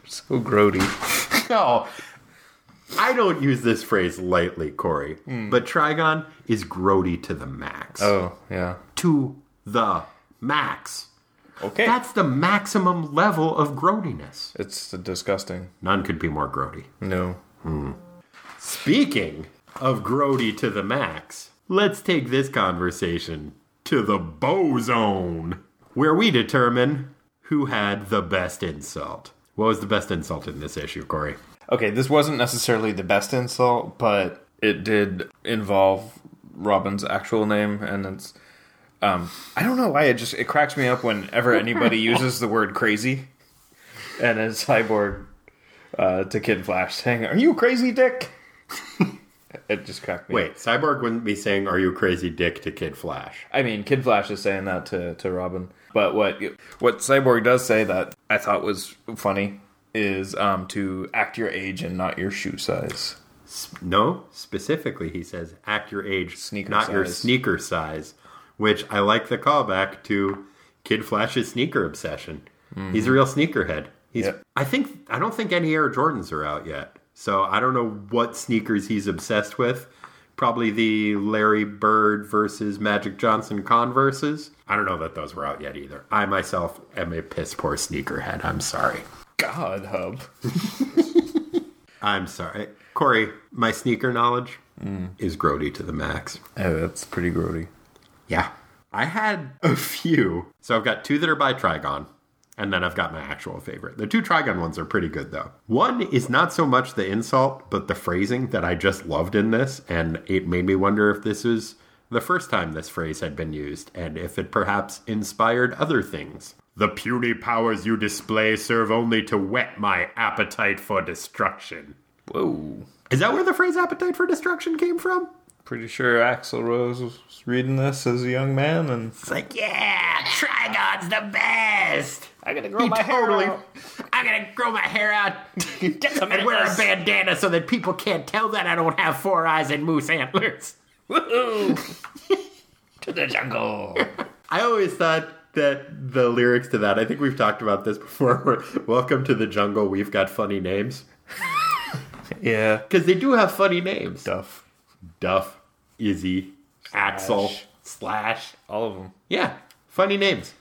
so grody. No. I don't use this phrase lightly, Corey, hmm. but Trigon is grody to the max. Oh yeah. To the max. Okay. That's the maximum level of grodiness. it's disgusting. None could be more grody. No. Hmm. Speaking of grody to the max, let's take this conversation to the Bow Zone, where we determine who had the best insult. What was the best insult in this issue, Corey? Okay, this wasn't necessarily the best insult, but it did involve Robin's actual name, and it's. Um, I don't know why it just it cracks me up whenever anybody uses the word crazy, and it's cyborg uh, to Kid Flash saying, "Are you crazy, Dick?" it just cracked me. Wait, Cyborg wouldn't be saying, Are you crazy dick to Kid Flash? I mean, Kid Flash is saying that to, to Robin. But what what Cyborg does say that I thought was funny is um, to act your age and not your shoe size. No, specifically, he says, Act your age, Sneaker not your sneaker size, which I like the callback to Kid Flash's sneaker obsession. He's a real sneakerhead. He's, Yep. I think, I don't think any Air Jordans are out yet. So I don't know what sneakers he's obsessed with. Probably the Larry Bird versus Magic Johnson Converses. I don't know that those were out yet either. I myself am a piss poor sneakerhead. I'm sorry. God, Hub. I'm sorry. Corey, my sneaker knowledge mm. is grody to the max. Oh, that's pretty grody. Yeah. I had a few. So I've got two that are by Trigon, and then I've got my actual favorite. The two Trigon ones are pretty good, though. One is not so much the insult, but the phrasing that I just loved in this, and it made me wonder if this was the first time this phrase had been used, and if it perhaps inspired other things. The puny powers you display serve only to whet my appetite for destruction. Whoa. Is that where the phrase appetite for destruction came from? Pretty sure Axl Rose was reading this as a young man, and It's like, yeah, Trigon's the best. I gotta grow He my totally. hair out. I'm gonna grow my hair out Get some and wear a bandana so that people can't tell that I don't have four eyes and moose antlers. Woohoo! to the jungle. I always thought that the lyrics to that. I think we've talked about this before. where, Welcome to the jungle. We've got funny names yeah. because they do have funny names. Duff. Duff, Izzy, Axl, Slash. All of them. Yeah, funny names.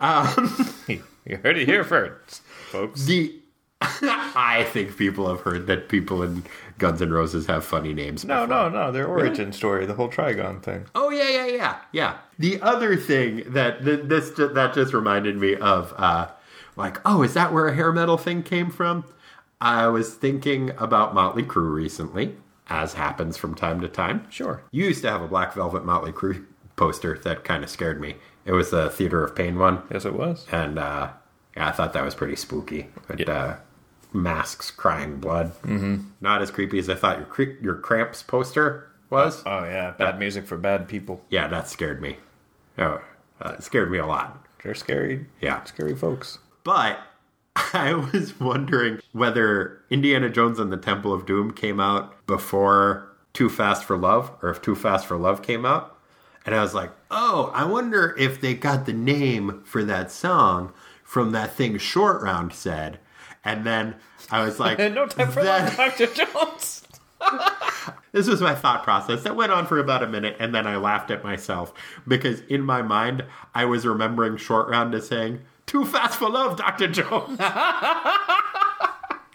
You heard it here first, folks. The I think people have heard that people in Guns N' Roses have funny names. No, no, no. Their origin story, the whole Trigon thing. Oh yeah, yeah, yeah, yeah. The other thing that th- this that just reminded me of, uh, like, oh, is that where a hair metal thing came from? I was thinking about Motley Crue recently, as happens from time to time. Sure. You used to have a Black Velvet Motley Crue poster that kind of scared me. It was the Theater of Pain one, Yes, it was. and uh, yeah, I thought that was pretty spooky. But, uh, masks crying blood. Mm-hmm. Not as creepy as I thought your cre- your Cramps poster was. Oh yeah, bad music for bad people. Yeah, that scared me. Oh, uh, it scared me a lot. They're scary. Yeah. Scary folks. But I was wondering whether Indiana Jones and the Temple of Doom came out before Too Fast for Love, or if Too Fast for Love came out. And I was like, oh, I wonder if they got the name for that song from that thing Short Round said. And then I was like, no time for that- that, Dr. Jones. This was my thought process that went on for about a minute, and then I laughed at myself because in my mind I was remembering Short Round as saying, "Too fast for love, Doctor Jones."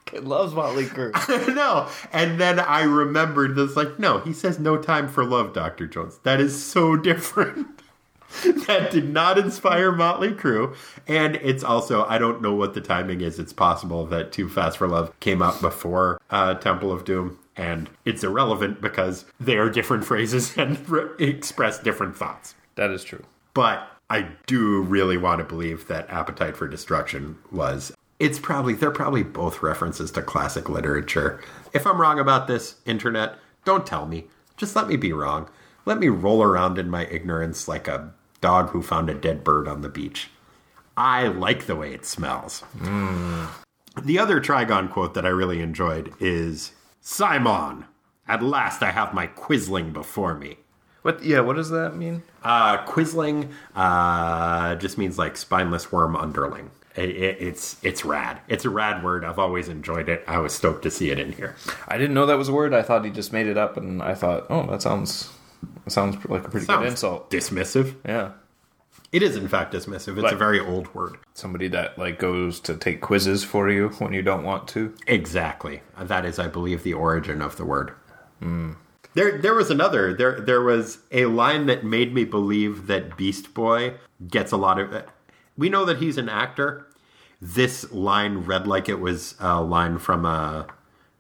Kid loves Motley Crue. no, and then I remembered this. Like, no, he says, "No time for love, Doctor Jones." That is so different. that did not inspire Motley Crue, and it's also I don't know what the timing is. It's possible that Too Fast for Love came out before uh, Temple of Doom, and it's irrelevant because they are different phrases and re- express different thoughts. that is true. But I do really want to believe that Appetite for Destruction was. It's probably, they're probably both references to classic literature. If I'm wrong about this, internet, don't tell me. Just let me be wrong. Let me roll around in my ignorance like a dog who found a dead bird on the beach. I like the way it smells. Hmm. The other Trigon quote that I really enjoyed is Simon, at last I have my quisling before me. What? Yeah. What does that mean? Uh, quisling uh, just means like spineless worm underling. It, it, it's it's rad. It's a rad word. I've always enjoyed it. I was stoked to see it in here. I didn't know that was a word. I thought he just made it up, and I thought, oh, that sounds that sounds like a pretty good insult. Dismissive. Yeah, It is in fact dismissive. It's a very old word. somebody that like goes to take quizzes for you when you don't want to. Exactly. That is, I believe, the origin of the word. There, there was another. There, there was a line that made me believe that Beast Boy gets a lot of. We know that he's an actor. This line read like it was a line from a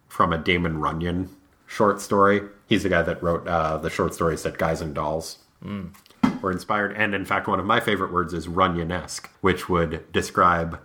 from a Damon Runyon short story. He's the guy that wrote uh, the short stories that Guys and Dolls were inspired. And in fact, one of my favorite words is Runyon-esque, which would describe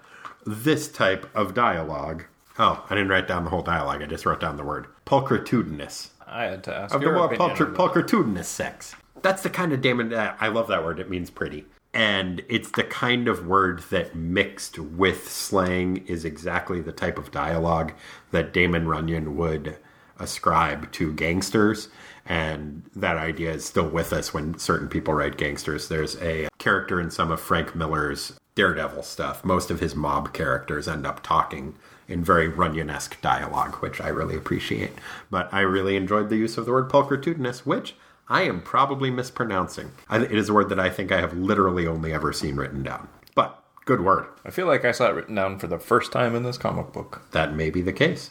this type of dialogue. Oh, I didn't write down the whole dialogue. I just wrote down the word pulchritudinous. I had to ask Of the more opinion pulchri- on that. pulchritudinous sex. That's the kind of Damon. Uh, I love that word. It means pretty. And it's the kind of word that mixed with slang is exactly the type of dialogue that Damon Runyon would ascribe to gangsters. And that idea is still with us when certain people write gangsters. There's a character in some of Frank Miller's Daredevil stuff. Most of his mob characters end up talking in very Runyon-esque dialogue, which I really appreciate. But I really enjoyed the use of the word pulchritudinous, which I am probably mispronouncing. It is a word that I think I have literally only ever seen written down. But good word. I feel like I saw it written down for the first time in this comic book. That may be the case.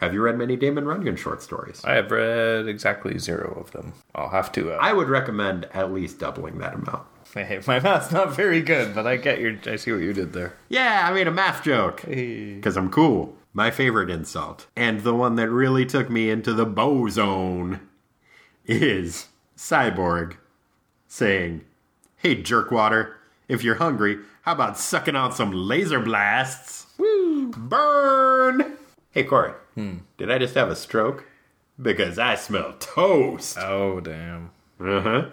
Have you read many Damon Runyon short stories? I have read exactly zero of them. I'll have to. Uh, I would recommend at least doubling that amount. Hey, my math's not very good, but I get your. I see what you did there. Yeah, I made a math joke. Because I'm cool. My favorite insult, and the one that really took me into the bow zone, is Cyborg saying, Hey, jerkwater, if you're hungry, how about sucking on some laser blasts? Woo! Burn! Hey, Corey, did I just have a stroke? Because I smell toast. Oh damn. Uh huh.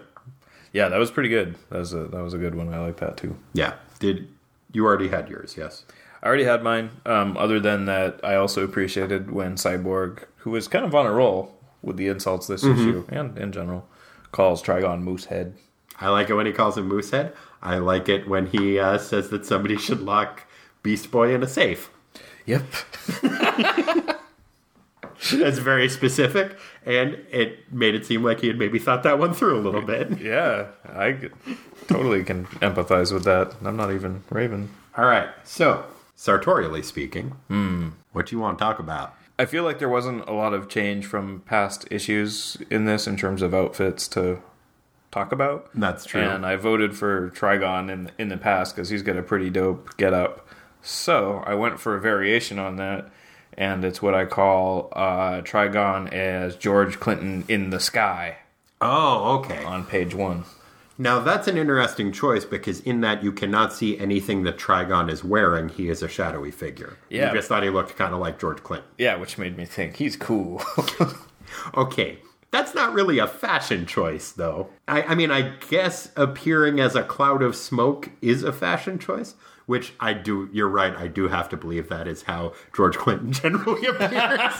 Yeah, that was pretty good. That was a that was a good one. I like that too. Yeah. Did you already had yours? Yes. I already had mine. Um, other than that, I also appreciated when Cyborg, who was kind of on a roll with the insults this issue and in general, calls Trigon Moosehead. I like it when he calls him Moosehead. I like it when he uh, says that somebody should lock Beast Boy in a safe. Yep. That's very specific, and it made it seem like he had maybe thought that one through a little bit. Yeah, I could- totally can empathize with that. I'm not even Raven. All right, so sartorially speaking, hmm, what do you want to talk about? I feel like there wasn't a lot of change from past issues in this in terms of outfits to talk about. That's true. And I voted for Trigon in in the past because he's got a pretty dope get up. So I went for a variation on that, and it's what I call uh, Trigon as George Clinton in the sky Oh, okay. on page one. Now that's an interesting choice because in that you cannot see anything that Trigon is wearing. He is a shadowy figure. Yeah. You just thought he looked kind of like George Clinton. Yeah, which made me think he's cool. Okay. That's not really a fashion choice, though. I, I mean, I guess appearing as a cloud of smoke is a fashion choice, which I do, you're right, I do have to believe that is how George Clinton generally appears.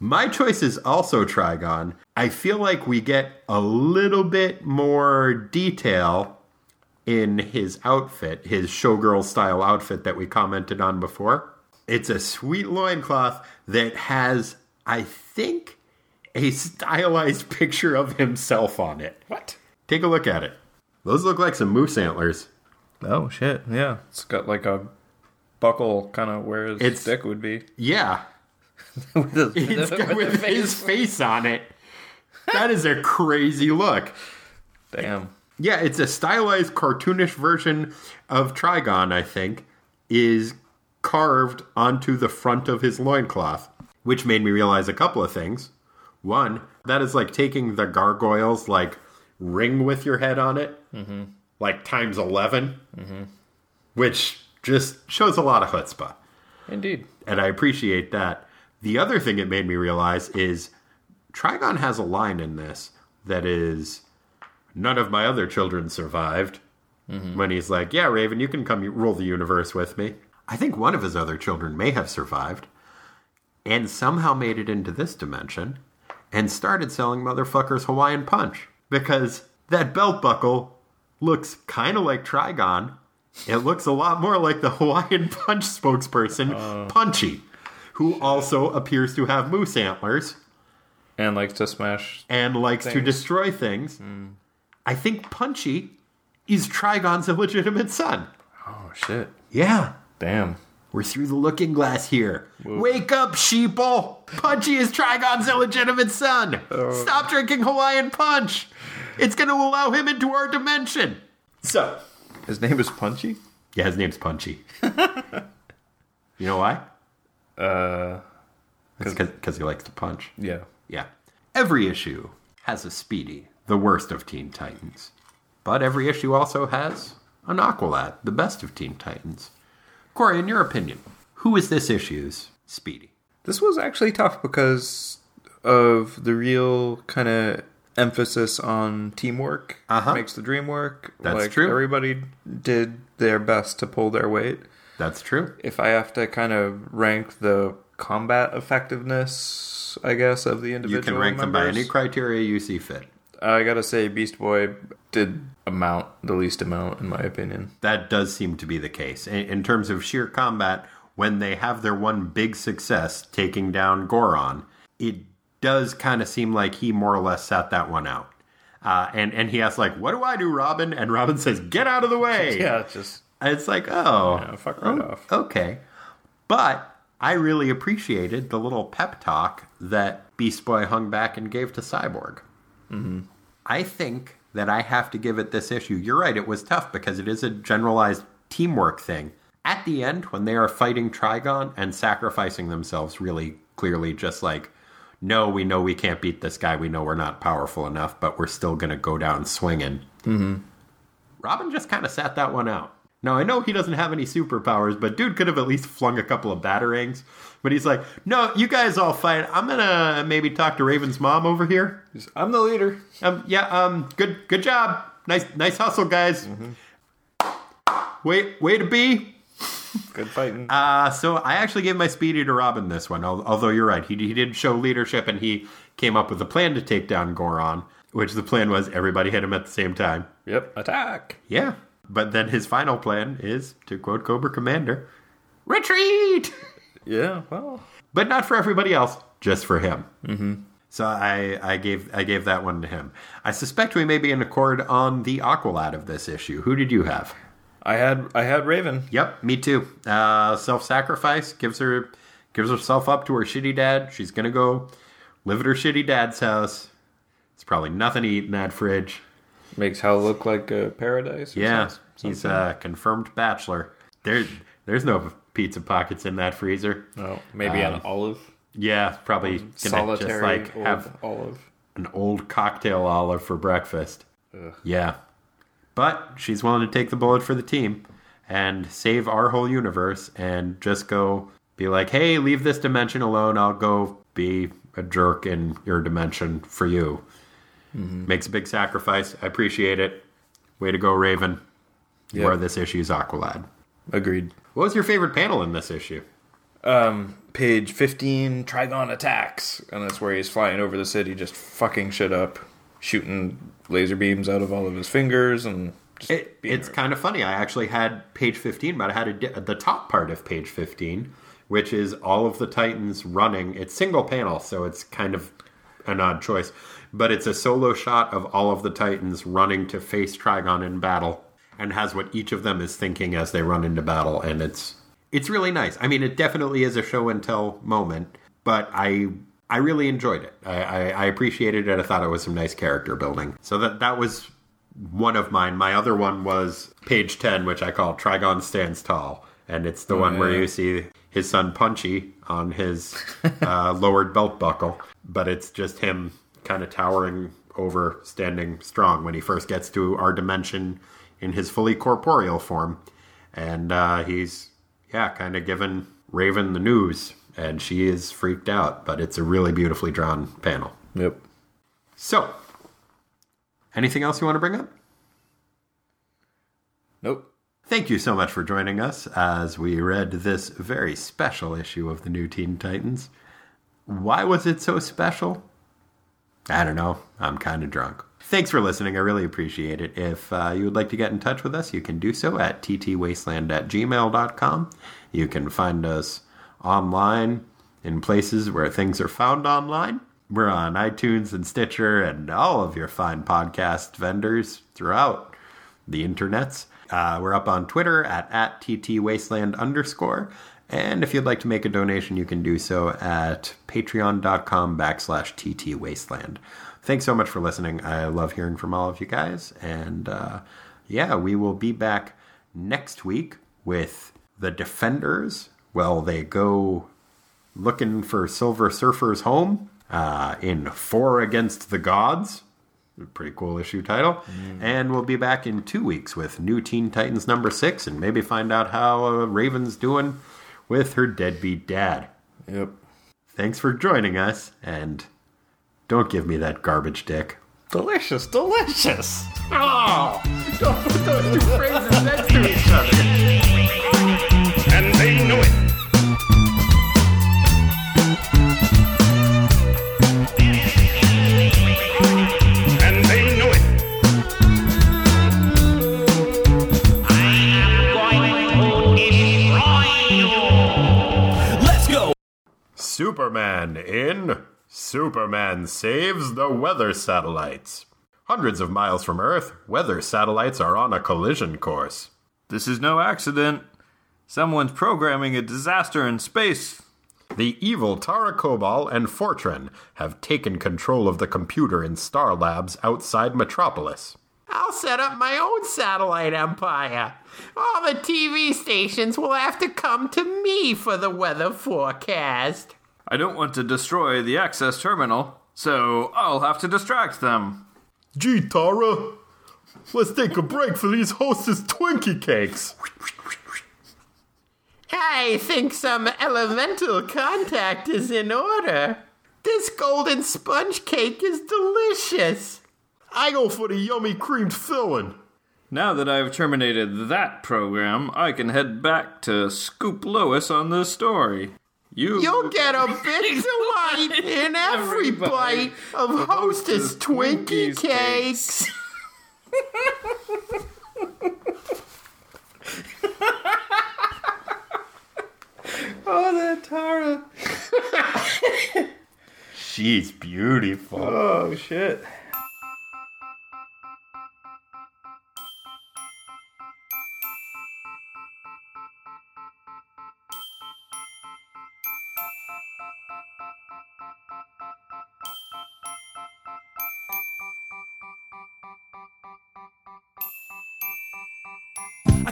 My choice is also Trigon. I feel like we get a little bit more detail in his outfit, his showgirl style outfit that we commented on before. It's a sweet loincloth that has, I think, a stylized picture of himself on it. what? Take a look at it. Those look like some moose antlers. Oh shit! Yeah, it's got like a buckle, kind of where his It's- stick would be. Yeah, with his, with with the his face on it. That is a crazy look. Damn. Yeah, it's a stylized, cartoonish version of Trigon, I think, is carved onto the front of his loincloth, which made me realize a couple of things. One, that is like taking the gargoyles, like, ring with your head on it, mm-hmm. Like times 11, mm-hmm. which just shows a lot of chutzpah Indeed. and I appreciate that. The other thing it made me realize is Trigon has a line in this that is none of my other children survived. Mm-hmm. When he's like, "Yeah, Raven, you can come rule the universe with me." I think one of his other children may have survived and somehow made it into this dimension and started selling motherfuckers Hawaiian Punch because that belt buckle looks kind of like Trigon It looks a lot more like the Hawaiian Punch spokesperson, uh. Punchy, who also appears to have moose antlers And likes to smash. and likes to destroy things. Hmm. I think Punchy is Trigon's illegitimate son. Oh shit! Yeah. Damn. We're through the looking glass here. Wake up, sheeple! Punchy is Trigon's illegitimate son! Oh. Stop drinking Hawaiian Punch! It's going to allow him into our dimension! So, His name is Punchy. yeah, his name's Punchy. you know why? Uh, Because he likes to punch. yeah. Yeah. Every issue has a Speedy, the worst of Teen Titans. But every issue also has an Aqualad, the best of Teen Titans. Corey, in your opinion, who is this issue's Speedy? This was actually tough because of the real kind of emphasis on teamwork Uh-huh. makes the dream work. That's like, true. Everybody did their best to pull their weight. That's true. If I have to kind of rank the combat effectiveness, I guess, of the individual You can rank them by any criteria you see fit. I gotta say, Beast Boy did amount the least amount, in my opinion. That does seem to be the case. In, in terms of sheer combat, when they have their one big success, taking down Goron, it does kind of seem like he more or less sat that one out. Uh, and, and he asks, like, what do I do, Robin? And Robin says, get out of the way. Yeah, it's just It's like, oh, Yeah, fuck right oh, off. Okay. But I really appreciated the little pep talk that Beast Boy hung back and gave to Cyborg. Mm-hmm. I think that I have to give it this issue. You're right, it was tough because it is a generalized teamwork thing. At the end, when they are fighting Trigon and sacrificing themselves really clearly, just like, no, we know we can't beat this guy. We know we're not powerful enough, but we're still going to go down swinging. Robin just kind of sat that one out. Now, I know he doesn't have any superpowers, but dude could have at least flung a couple of batterings. But he's like, no, you guys all fight. I'm going to maybe talk to Raven's mom over here. I'm the leader. Um, yeah, um, good, good job. Nice, nice hustle, guys. Wait, way to be. Good fighting. Uh, so I actually gave my speedy to Robin this one. Although you're right, he, he did show leadership and he came up with a plan to take down Goron, which the plan was everybody hit him at the same time. yep. Attack. Yeah. But then his final plan is, to quote Cobra Commander, retreat! Yeah. Well. but not for everybody else, just for him. Mm-hmm. So I, I gave I gave that one to him. I suspect we may be in accord on the Aqualad of this issue. Who did you have? I had I had Raven. Yep, me too. Uh, self-sacrifice gives her gives herself up to her shitty dad. She's gonna go live at her shitty dad's house. It's probably nothing to eat in that fridge. Makes hell look like a paradise. Yeah, some- he's a confirmed bachelor. There, there's no pizza pockets in that freezer. No, maybe an um, olive. Yeah, probably gonna Solitary just like have olive. an old cocktail olive for breakfast. Yeah, but she's willing to take the bullet for the team and save our whole universe and just go be like, hey, leave this dimension alone. I'll go be a jerk in your dimension for you. Makes a big sacrifice. I appreciate it. Way to go, Raven. You Yep. are this issue's Aqualad. Agreed. What was your favorite panel in this issue? Um, page fifteen. Trigon attacks, and that's where he's flying over the city, just fucking shit up, shooting laser beams out of all of his fingers, and just It, it's kind of funny. I actually had page 15, but I had a di- the top part of page 15, which is all of the Titans running. It's single panel, so it's kind of an odd choice. But it's a solo shot of all of the Titans running to face Trigon in battle and has what each of them is thinking as they run into battle. And it's it's really nice. I mean, it definitely is a show and tell moment, but I I really enjoyed it. I, I, I appreciated it. I thought it was some nice character building. So that that was one of mine. My other one was page 10, which I call Trigon Stands Tall. And it's the one where you see his son Punchy on his uh, lowered belt buckle. But it's just him kind of towering over, standing strong when he first gets to our dimension in his fully corporeal form. And uh, he's, yeah, kind of giving Raven the news. And she is freaked out. But it's a really beautifully drawn panel. Yep. So, anything else you want to bring up? Nope. Thank you so much for joining us as we read this very special issue of the New Teen Titans. Why was it so special? I don't know. I'm kind of drunk. Thanks for listening. I really appreciate it. If uh, you would like to get in touch with us, you can do so at ttwasteland at gmail.com. You can find us online in places where things are found online. We're on iTunes and Stitcher and all of your fine podcast vendors throughout the internets. Uh, we're up on Twitter at, at ttwasteland underscore. And if you'd like to make a donation, you can do so at patreon.com backslash ttwasteland. Thanks so much for listening. I love hearing from all of you guys. And uh, yeah, we will be back next week with the Defenders. Well, they go looking for Silver Surfer's home uh, in Four Against the Gods. Pretty cool issue title. Mm. And we'll be back in two weeks with New Teen Titans number six and maybe find out how uh, Raven's doing with her deadbeat dad. Yep. Thanks for joining us, and don't give me that garbage dick. Delicious, delicious. Oh, don't put those two phrases next to each other. Superman in Superman Saves the Weather Satellites. Hundreds of miles from Earth, weather satellites are on a collision course. This is no accident. Someone's programming a disaster in space. The evil Tara Kobal and Fortran have taken control of the computer in Star Labs outside Metropolis. I'll set up my own satellite empire. All the TV stations will have to come to me for the weather forecast. I don't want to destroy the access terminal, so I'll have to distract them. Gee, Tara, let's take a break for these hostess Twinkie cakes. I think some elemental contact is in order. This golden sponge cake is delicious. I go for the yummy creamed filling. Now that I've terminated that program, I can head back to scoop Lois on the story. You You'll get a bit delight in every bite of Hostess Twinkie cakes. Oh, that Tara. She's beautiful. Oh, shit.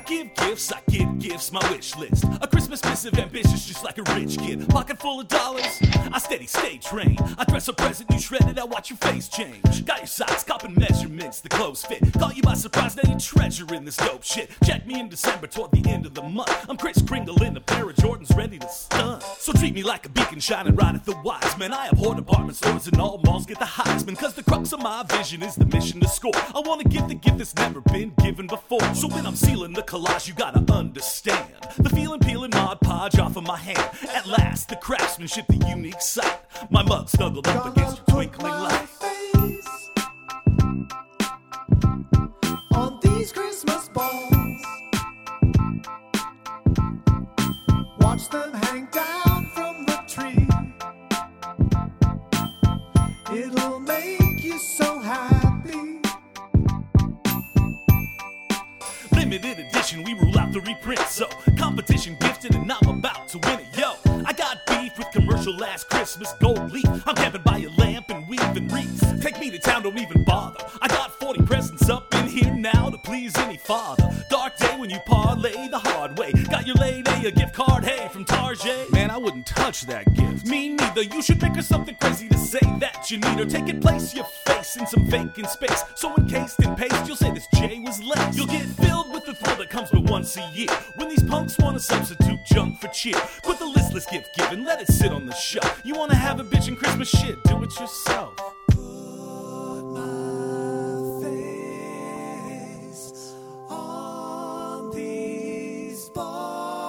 Give gifts, I give gifts, my wish list. A Christmas missive, ambitious, just like a rich kid. Pocket full of dollars, I steady stay trained. I dress a present, you shredded, I watch your face change. Got your size, copping measurements, the clothes fit. Caught you by surprise, now you treasuring this dope shit. Check me in December toward the end of the month. I'm Kris Kringle in a pair of Jordans ready to stun. So treat me like a beacon shining right at the wise man. I abhor department stores and all malls get the Heisman. Cause the crux of my vision is the mission to score. I wanna give the gift that's never been given before. So when I'm sealing the collage, you gotta understand. The feeling peeling Mod Podge off of my hand. At last, the craftsmanship, the unique sight. My mug snuggled up against your twinkling light. on these Christmas balls. Watch them So, competition gifted, and I'm about to win it. Yo, I got beef with commercial last Christmas gold leaf. I'm camping by a lamp and weaving wreaths. Take me to town, don't even bother. I got 40 presents up in here now to please any father. Dark day when you parlay the hard way. Got your lady a gift card, hey, from Tarjay. Man, I wouldn't touch that gift. Me neither. You should pick her something crazy to say that you need her. Take it, place your face in some vacant space. So encased in paste, you'll say this J was laced. You'll get once a year. When these punks wanna substitute junk for cheer. Quit the listless gift giving, let it sit on the shelf. You wanna have a bitch in Christmas shit, do it yourself. Face on these balls.